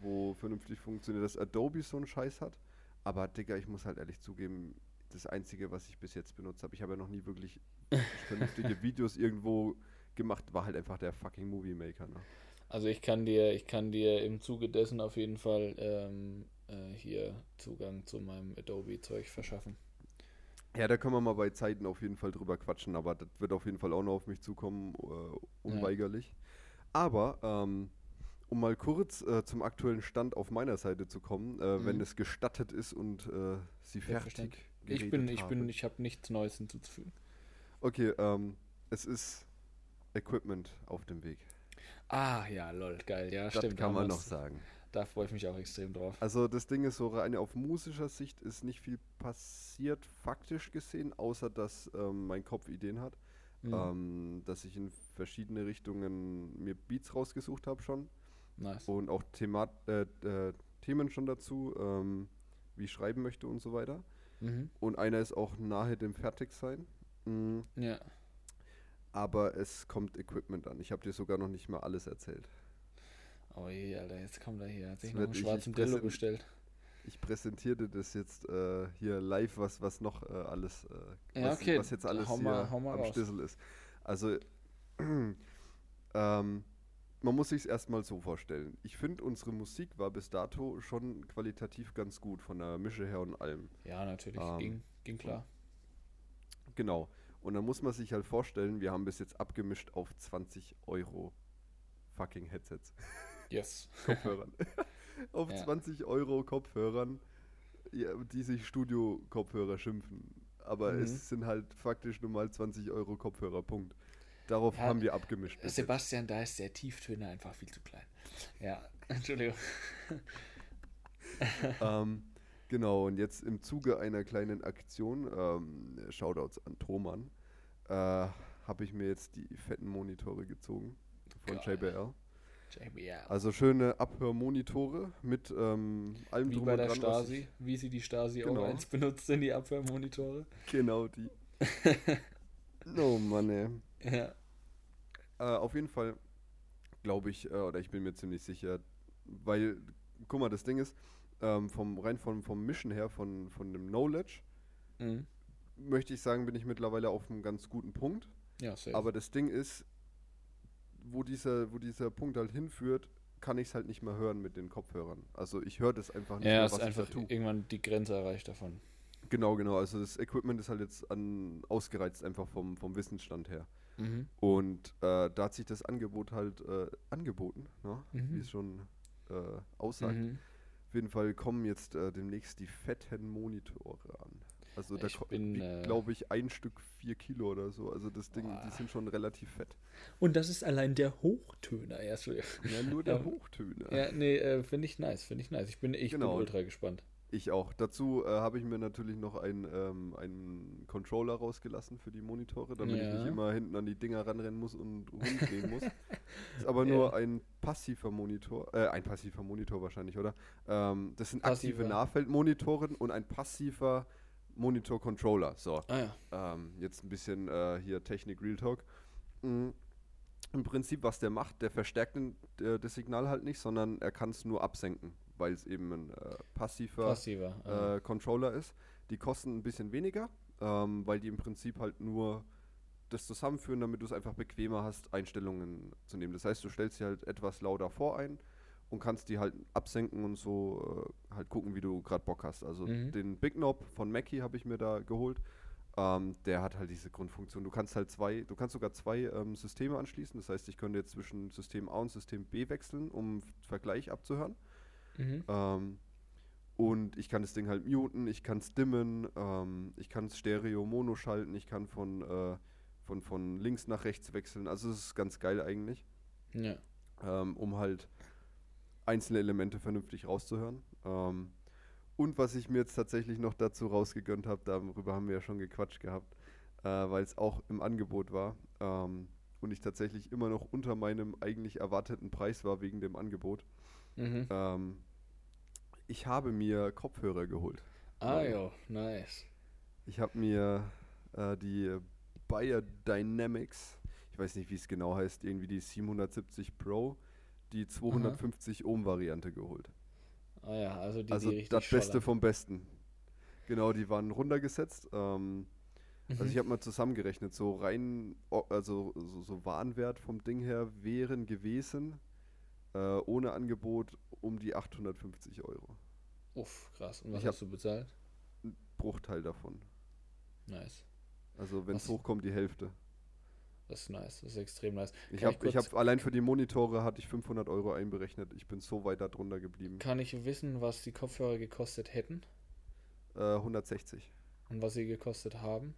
wo vernünftig funktioniert, dass Adobe so einen Scheiß hat. Aber Digga, ich muss halt ehrlich zugeben, das Einzige, was ich bis jetzt benutzt habe, ich habe ja noch nie wirklich vernünftige Videos irgendwo gemacht, war halt einfach der fucking Movie Maker. Ne? Also ich kann dir, ich kann dir im Zuge dessen auf jeden Fall ähm, äh, hier Zugang zu meinem Adobe-Zeug verschaffen. Ja, da können wir mal bei Zeiten auf jeden Fall drüber quatschen, aber das wird auf jeden Fall auch noch auf mich zukommen, äh, unweigerlich. Ja. Aber ähm, um mal kurz äh, zum aktuellen Stand auf meiner Seite zu kommen, äh, mhm. wenn es gestattet ist und äh, Sie fertig Ich bin, ich habe. bin, ich habe nichts Neues hinzuzufügen. Okay, ähm, es ist Equipment auf dem Weg. Ah, ja, lol, geil, ja, das stimmt. kann man noch sagen. Da freue ich mich auch extrem drauf. Also das Ding ist so rein auf musischer Sicht ist nicht viel passiert, faktisch gesehen, außer dass ähm, mein Kopf Ideen hat. Mhm. Ähm, dass ich in verschiedene Richtungen mir Beats rausgesucht habe schon. Nice. Und auch Thema äh, äh, Themen schon dazu, ähm, wie ich schreiben möchte und so weiter. Mhm. Und einer ist auch nahe dem Fertigsein. Mhm. Ja. Aber es kommt Equipment an. Ich habe dir sogar noch nicht mal alles erzählt. Oh je, Alter, jetzt kommt er hier. Hat sich noch einen schwarzen Dillo bestellt. Ich präsentierte das jetzt äh, hier live, was, was noch äh, alles, äh, ja, okay. was, jetzt alles hau hier mal, am raus. Stissel ist. Also, ähm, man muss sich es erstmal so vorstellen. Ich finde, unsere Musik war bis dato schon qualitativ ganz gut, von der Mische her und allem. Ja, natürlich, ähm, ging, ging klar. Genau. Und dann muss man sich halt vorstellen, wir haben bis jetzt abgemischt auf 20 Euro fucking Headsets. Yes. Kopfhörern. auf ja. 20 Euro Kopfhörern, die sich Studio-Kopfhörer schimpfen. Aber mhm. es sind halt faktisch nur mal 20 Euro Kopfhörer, Punkt. Darauf ja, haben wir abgemischt. Sebastian, da ist der Tieftöner einfach viel zu klein. Ja, Entschuldigung. ähm, genau, und jetzt im Zuge einer kleinen Aktion, ähm, Shoutouts an Thoman, äh, habe ich mir jetzt die fetten Monitore gezogen von Geil. JBL. JBL. Also schöne Abhörmonitore mit ähm, allem Wie bei der dran, Stasi, wie sie die Stasi genau. auch eins benutzt in die Abhörmonitore. Genau die. oh Mann, ey. Ja. Äh, auf jeden Fall glaube ich, äh, oder ich bin mir ziemlich sicher, weil, guck mal, das Ding ist, ähm, vom, rein vom, vom Mission her, von, von dem Knowledge, mhm. möchte ich sagen, bin ich mittlerweile auf einem ganz guten Punkt. Ja, safe. Aber das Ding ist, wo dieser, wo dieser Punkt halt hinführt, kann ich es halt nicht mehr hören mit den Kopfhörern. Also ich höre das einfach nicht ja, mehr, was ist einfach ich da tue. irgendwann die Grenze erreicht davon. Genau, genau. Also das Equipment ist halt jetzt an, ausgereizt einfach vom, vom Wissensstand her. Mhm. Und äh, da hat sich das Angebot halt äh, angeboten, ne? mhm. wie es schon äh, aussagt. Mhm. Auf jeden Fall kommen jetzt äh, demnächst die fetten Monitore an. Also da äh, glaube ich, ein Stück vier Kilo oder so. Also das Ding, boah. die sind schon relativ fett. Und das ist allein der Hochtöner erst. Ja, nur der Hochtöner. Ja, nee, äh, finde ich nice, finde ich nice. Ich bin, ich genau. bin ultra gespannt. Ich auch. Dazu äh, habe ich mir natürlich noch einen, ähm, einen Controller rausgelassen für die Monitore, damit ja. ich nicht immer hinten an die Dinger ranrennen muss und rumdrehen muss. Ist aber nur ja. ein passiver Monitor, äh, ein passiver Monitor wahrscheinlich, oder? Ähm, das sind Passiver. aktive Nahfeldmonitoren und ein passiver Monitor-Controller. So. Ah, ja. ähm, jetzt ein bisschen äh, hier Technik Real Talk. Mhm. Im Prinzip, was der macht, der verstärkt den, der, das Signal halt nicht, sondern er kann es nur absenken, weil es eben ein äh, passiver, passiver äh, Controller ist. Die kosten ein bisschen weniger, ähm, weil die im Prinzip halt nur das zusammenführen, damit du es einfach bequemer hast, Einstellungen zu nehmen. Das heißt, du stellst sie halt etwas lauter vor ein und kannst die halt absenken und so äh, halt gucken, wie du gerade Bock hast. Also mhm. den Big Knob von Mackie habe ich mir da geholt. Ähm, der hat halt diese Grundfunktion. Du kannst halt zwei, du kannst sogar zwei ähm, Systeme anschließen. Das heißt, ich könnte jetzt zwischen System A und System B wechseln, um Vergleich abzuhören. Mhm. Ähm, und ich kann das Ding halt muten, ich kann es dimmen, ähm, ich kann es Stereo-Mono schalten, ich kann von, äh, von, von links nach rechts wechseln. Also es ist ganz geil eigentlich. Ja. Ähm, um halt einzelne Elemente vernünftig rauszuhören. Ähm, und was ich mir jetzt tatsächlich noch dazu rausgegönnt habe, darüber haben wir ja schon gequatscht gehabt, äh, weil es auch im Angebot war ähm, und ich tatsächlich immer noch unter meinem eigentlich erwarteten Preis war wegen dem Angebot. Mhm. Ähm, ich habe mir Kopfhörer geholt. Ah ja, nice. Ich habe mir äh, die Bayer Dynamics, ich weiß nicht, wie es genau heißt, irgendwie die 770 Pro die 250 Ohm Variante geholt. Ah ja, also die, also die das Beste schollern. vom Besten. Genau, die waren runtergesetzt. Ähm, Also Mhm. ich habe mal zusammengerechnet, so rein, also so, so Warenwert vom Ding her wären gewesen, äh, ohne Angebot um die 850 Euro. Uff, krass. Und was Ich hast du bezahlt? Ein Bruchteil davon. Nice. Also wenn es hochkommt, die Hälfte. Das ist nice. Das ist extrem nice. Ich Kann habe ich kurz- hab, allein für die Monitore hatte ich 500 Euro einberechnet. Ich bin so weit darunter geblieben. Kann ich wissen, was die Kopfhörer gekostet hätten Äh, 160, und was sie gekostet haben?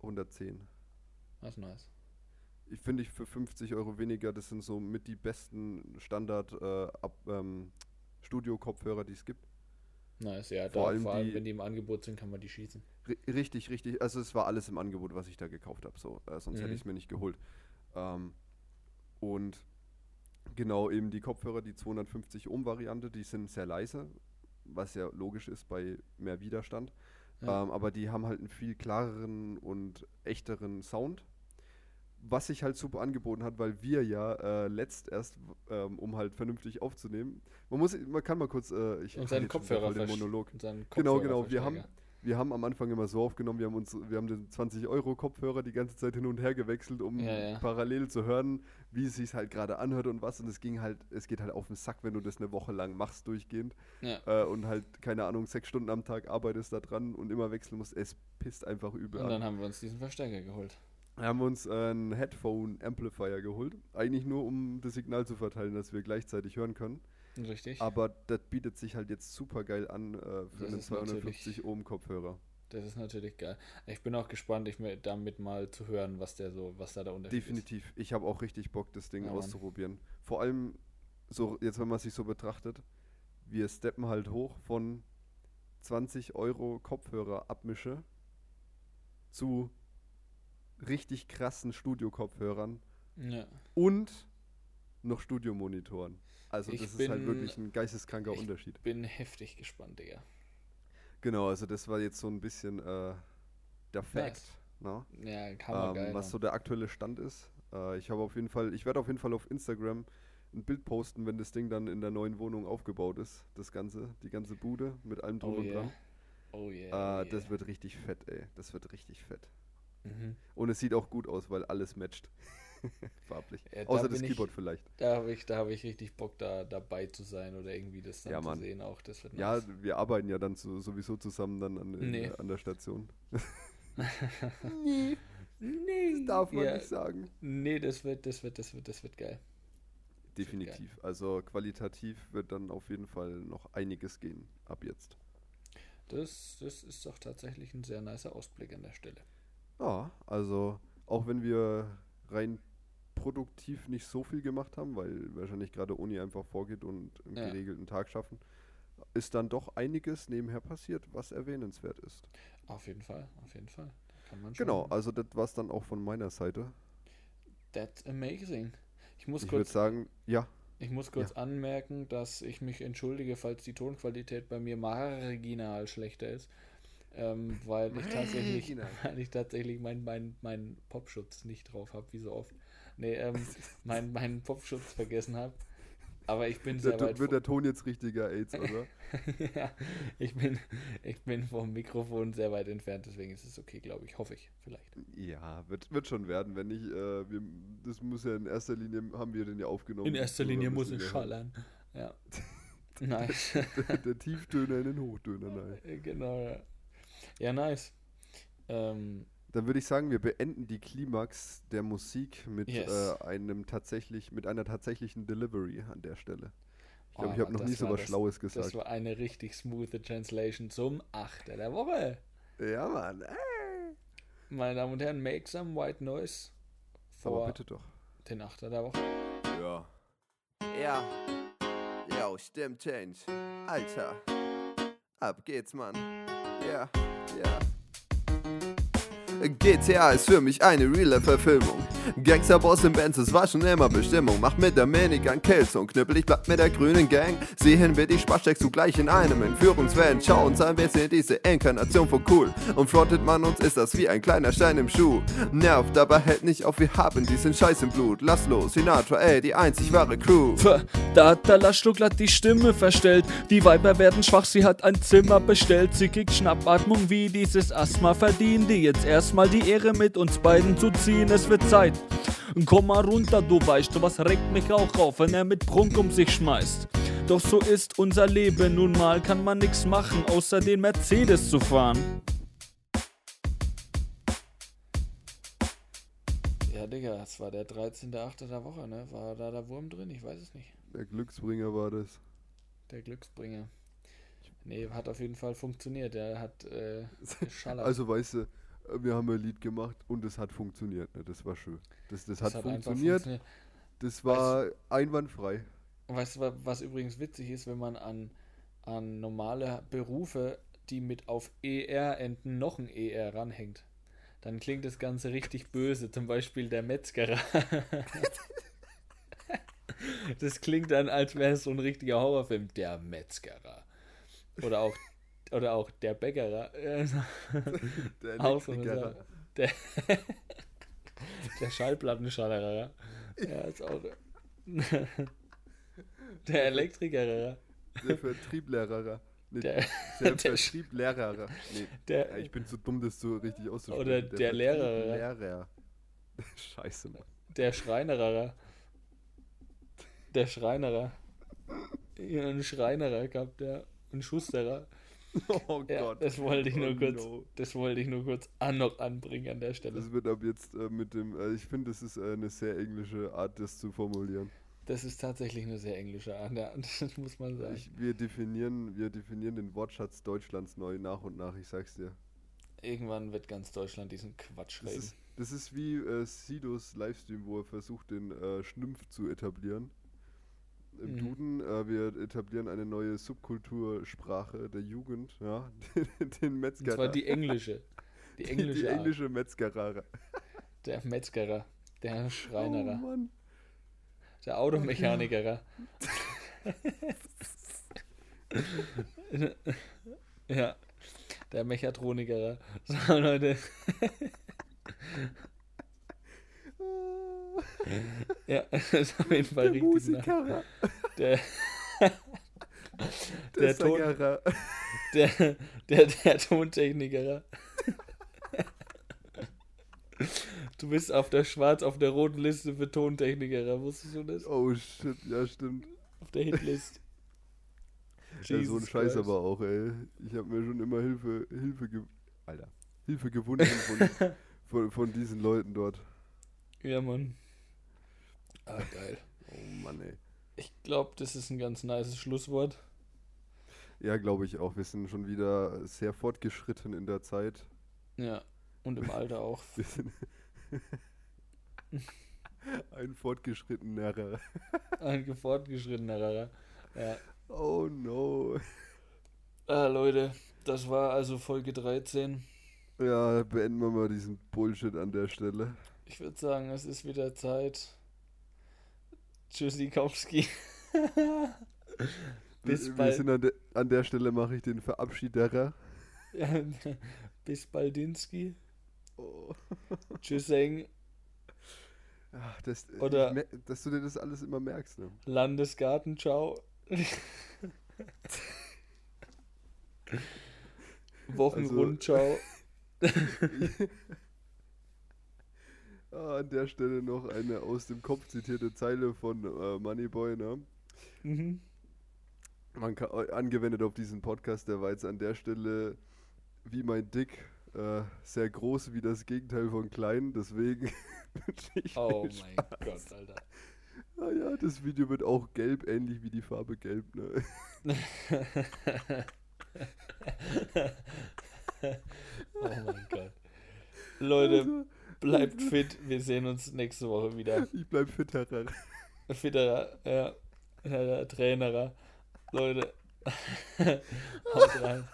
110. Das ist nice. Ich finde ich für 50 Euro weniger, das sind so mit die besten Standard äh, ab, ähm, Studio-Kopfhörer, die es gibt. Nice, ja. Vor da, allem vor allem, die- wenn die im Angebot sind, kann man die schießen. Ri- Richtig, richtig. Also es war alles im Angebot, was ich da gekauft habe. So, äh, sonst hätte Mhm. ich es mir nicht geholt. Ähm, und genau eben die Kopfhörer, die 250 Ohm Variante, die sind sehr leise, was ja logisch ist bei mehr Widerstand. Ja. Ähm, aber die haben halt einen viel klareren und echteren Sound. Was sich halt super angeboten hat, weil wir ja äh, letzt erst, ähm, um halt vernünftig aufzunehmen, man muss, man kann mal kurz, äh, ich Und seinen Kopfhörer den Monolog. und seinen Genau, genau. Wir haben, wir haben am Anfang immer so aufgenommen, wir haben uns, wir haben den 20 Euro Kopfhörer die ganze Zeit hin und her gewechselt, um Ja, ja. parallel zu hören, wie es sich halt gerade anhört und was. Und es ging halt, es geht halt auf den Sack, wenn du das eine Woche lang machst durchgehend Ja. äh, und halt keine Ahnung sechs Stunden am Tag arbeitest da dran und immer wechseln musst. Es pisst einfach übel Und an. dann haben wir uns diesen Verstärker geholt. Wir haben uns einen Headphone Amplifier geholt, eigentlich nur um das Signal zu verteilen, dass wir gleichzeitig hören können. Richtig. Aber das bietet sich halt jetzt super geil an äh, für Das einen ist 250 natürlich- Ohm Kopfhörer. Das ist natürlich geil. Ich bin auch gespannt, ich mir damit mal zu hören, was der so, was da der Unterschied Definitiv. Ich habe auch richtig Bock, das Ding Ja, Mann. auszuprobieren. Vor allem, so jetzt wenn man sich so betrachtet, wir steppen halt hoch von 20 Euro Kopfhörer Abmische zu richtig krassen Studio-Kopfhörern. Ja. und noch Studiomonitoren. Also Ich das ist halt wirklich ein geisteskranker ich Unterschied. Bin heftig gespannt, Digga. Genau, also das war jetzt so ein bisschen äh, der Fact. Nice. Ne? Ja, kann man ähm, geil. was so der aktuelle Stand ist. Äh, ich habe auf jeden Fall, ich werde auf jeden Fall auf Instagram ein Bild posten, wenn das Ding dann in der neuen Wohnung aufgebaut ist. Das Ganze, die ganze Bude mit allem drum oh und yeah. dran. Oh yeah. Äh, oh Das yeah. wird richtig fett, ey. Das wird richtig fett. Mhm. Und es sieht auch gut aus, weil alles matcht. Farblich. Ja, da Außer das ich- Keyboard vielleicht. Da habe ich, da hab ich richtig Bock, da dabei zu sein oder irgendwie das dann Ja, zu sehen auch. Das wird Ja, nice. wir arbeiten ja dann so, sowieso zusammen dann an, in, Nee. an der Station. nee. Das darf man ja, nicht sagen. Nee, das wird, das wird, das wird, das wird geil. wird Definitiv. Also qualitativ wird dann auf jeden Fall noch einiges gehen ab jetzt. Das, das ist doch tatsächlich ein sehr nicer Ausblick an der Stelle. Ja, also auch wenn wir rein produktiv nicht so viel gemacht haben, weil wahrscheinlich gerade Uni einfach vorgeht und einen Ja. geregelten Tag schaffen, ist dann doch einiges nebenher passiert, was erwähnenswert ist. Auf jeden Fall, auf jeden Fall. Kann man schon. Genau, also das war es dann auch von meiner Seite. That's amazing. Ich muss Ich kurz, sagen, ja, ich muss kurz anmerken, dass ich mich entschuldige, falls die Tonqualität bei mir marginal schlechter ist. Ähm, weil ich tatsächlich, weil ich tatsächlich meinen mein, mein Popschutz nicht drauf habe, wie so oft. Nee, ähm, meinen mein Popschutz vergessen habe. Aber ich bin sehr weit wird der Ton jetzt richtiger AIDS, oder? ja, ich bin, ich bin vom Mikrofon sehr weit entfernt, deswegen ist es okay, glaube ich. Hoffe ich, vielleicht. ja, wird, wird schon werden, wenn nicht. Äh, wir, das muss ja in erster Linie, haben wir den ja aufgenommen. In erster Linie muss es schallern. Ja. nice. Der, der Tieftöner in den Hochtöner, nein. genau, ja. Ja, nice. Ähm, Dann würde ich sagen, wir beenden die Klimax der Musik mit Yes. äh, einem tatsächlich, mit einer tatsächlichen Delivery an der Stelle. Ich glaube, Oh ich habe noch nie das so war was das- Schlaues das gesagt. war eine richtig smooth Translation zum Achter der Woche. Ja, Mann. Äh. Meine Damen und Herren, make some white noise Aber vor bitte doch. den Achter der Woche. Ja. Ja, yo, stimmt, Change. Alter, ab geht's, Mann. Ja, ja. GTA ist für mich eine reale Verfilmung. Gangsterboss im Benz, es war schon immer Bestimmung. Macht mit der Minigun Kills und knüppel, ich bleib mit der grünen Gang. Sehen wir die Spaßstecks zugleich in einem Entführungsvan. Schau uns an, wir sind diese Inkarnation von cool. Und frontet man uns, ist das wie ein kleiner Stein im Schuh. Nervt, aber hält nicht auf, wir haben diesen Scheiß im Blut. Lass los, Sinatra, ey, die einzig wahre Crew. Pff, Da hat der Laschstuckler die Stimme verstellt. Die Weiber werden schwach, sie hat ein Zimmer bestellt. Sie kriegt Schnappatmung wie dieses Asthma verdient. Die jetzt erstmal die Ehre mit uns beiden zu ziehen. Es wird Zeit. Komm mal runter, du weißt, was regt mich auch auf, wenn er mit Prunk um sich schmeißt. Doch so ist unser Leben nun mal, kann man nix machen, außer den Mercedes zu fahren. Ja, Digga, es war der 13.8. der Woche, ne? War da der Wurm drin? Ich weiß es nicht. Der Glücksbringer war das. Der Glücksbringer. Nee, hat auf jeden Fall funktioniert. Der hat äh, geschallert. Also weißt du, wir haben ein Lied gemacht und es hat funktioniert. Ne? Das war schön. Das, das, hat, einfach funktioniert. Das war einwandfrei. Und Weißt du, wa- was übrigens witzig ist, wenn man an, an normale Berufe, die mit auf ER enden, noch ein ER ranhängt? Dann klingt das Ganze richtig böse. Zum Beispiel der Metzgerer. das klingt dann, als wäre es so ein richtiger Horrorfilm. Der Metzgerer. Oder auch, oder auch der Bäckerer. Der Auch so. Sache. Der, der Schallplattenschallerer. Ja, ist auch. Der Elektriker. Der Vertrieblehrer. Nee, Der, der, der- Vertrieblehrer. Nee, der, ich bin zu dumm, das so richtig auszusprechen. Oder der Lehrer. Lehrer. Scheiße, Mann. der Schreinerer. Der Schreinerer. Ja, ein Schreinerer gehabt, der. Ein Schusterer. Oh Ja, Gott. das wollte ich nur Oh kurz, no. das wollte ich nur kurz an noch anbringen an der Stelle. Das wird ab jetzt äh, mit dem, äh, ich finde, das ist äh, eine sehr englische Art, das zu formulieren. Das ist tatsächlich eine sehr englische Art, ja, das muss man sagen. Ich, wir, definieren, wir definieren den Wortschatz Deutschlands neu nach und nach, ich sag's dir. Irgendwann wird ganz Deutschland diesen Quatsch Das reden. ist, das ist wie äh, Sidos Livestream, wo er versucht, den äh, Schnumpf zu etablieren. Im Mhm. Duden, äh, wir etablieren eine neue Subkultursprache der Jugend, ja, den Und Metzgerer. zwar die englische. Die Die- englische, die Art. englische Metzgerer. Der Metzgerer. Der Schreinerer. Oh Mann. Der Automechanikerer. ja. Der Mechatroniker. So, Leute. Ja, das ist auf jeden Fall Der richtig. Musiker. Der, Der, Der Ton- der, der, der Tontechniker. Du bist auf der schwarz, auf der roten Liste für Tontechniker. Wusstest du das? Oh shit, ja stimmt. Auf der Hitlist. Ja, so ein Scheiß aber auch, ey. Ich habe mir schon immer Hilfe, Hilfe, ge Alter, Hilfe gewünscht von, von, von diesen Leuten dort. Ja, Mann. Ah, geil. Oh Mann, ey. Ich glaube, das ist ein ganz nices Schlusswort. Ja, glaube ich auch. Wir sind schon wieder sehr fortgeschritten in der Zeit. Ja. Und im Alter auch. Wir sind ein fortgeschrittener. Ein fortgeschrittenerer. Ja. Oh no. Ah, Leute, das war also Folge 13. Ja, beenden wir mal diesen Bullshit an der Stelle. Ich würde sagen, es ist wieder Zeit. Tschüssikowski. Bis wir, wir bald. sind an, de an der Stelle mache ich den Verabschiederer. Bis Baldinski. Oh. Tschüsseng. Ach, das, Oder- ich dass du dir das alles immer merkst. Ne? Landesgarten, ciao. Wochenrundschau. Ah, an der Stelle noch eine aus dem Kopf zitierte Zeile von äh, Moneyboy. Ne? Mhm. Man kann, äh, angewendet auf diesen Podcast, der war jetzt an der Stelle wie mein Dick äh, sehr groß wie das Gegenteil von klein. Deswegen Oh mein. Gott, Alter. Ah ja, das Video wird auch gelb, ähnlich wie die Farbe gelb. Ne? oh mein Gott. Leute, Also, bleibt fit. Wir sehen uns nächste Woche wieder. ich bleib fit, Herr. Fitterer, ja, ja, Trainerer. Leute, haut rein.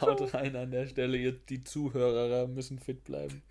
Haut rein an der Stelle. Die Zuhörer müssen fit bleiben.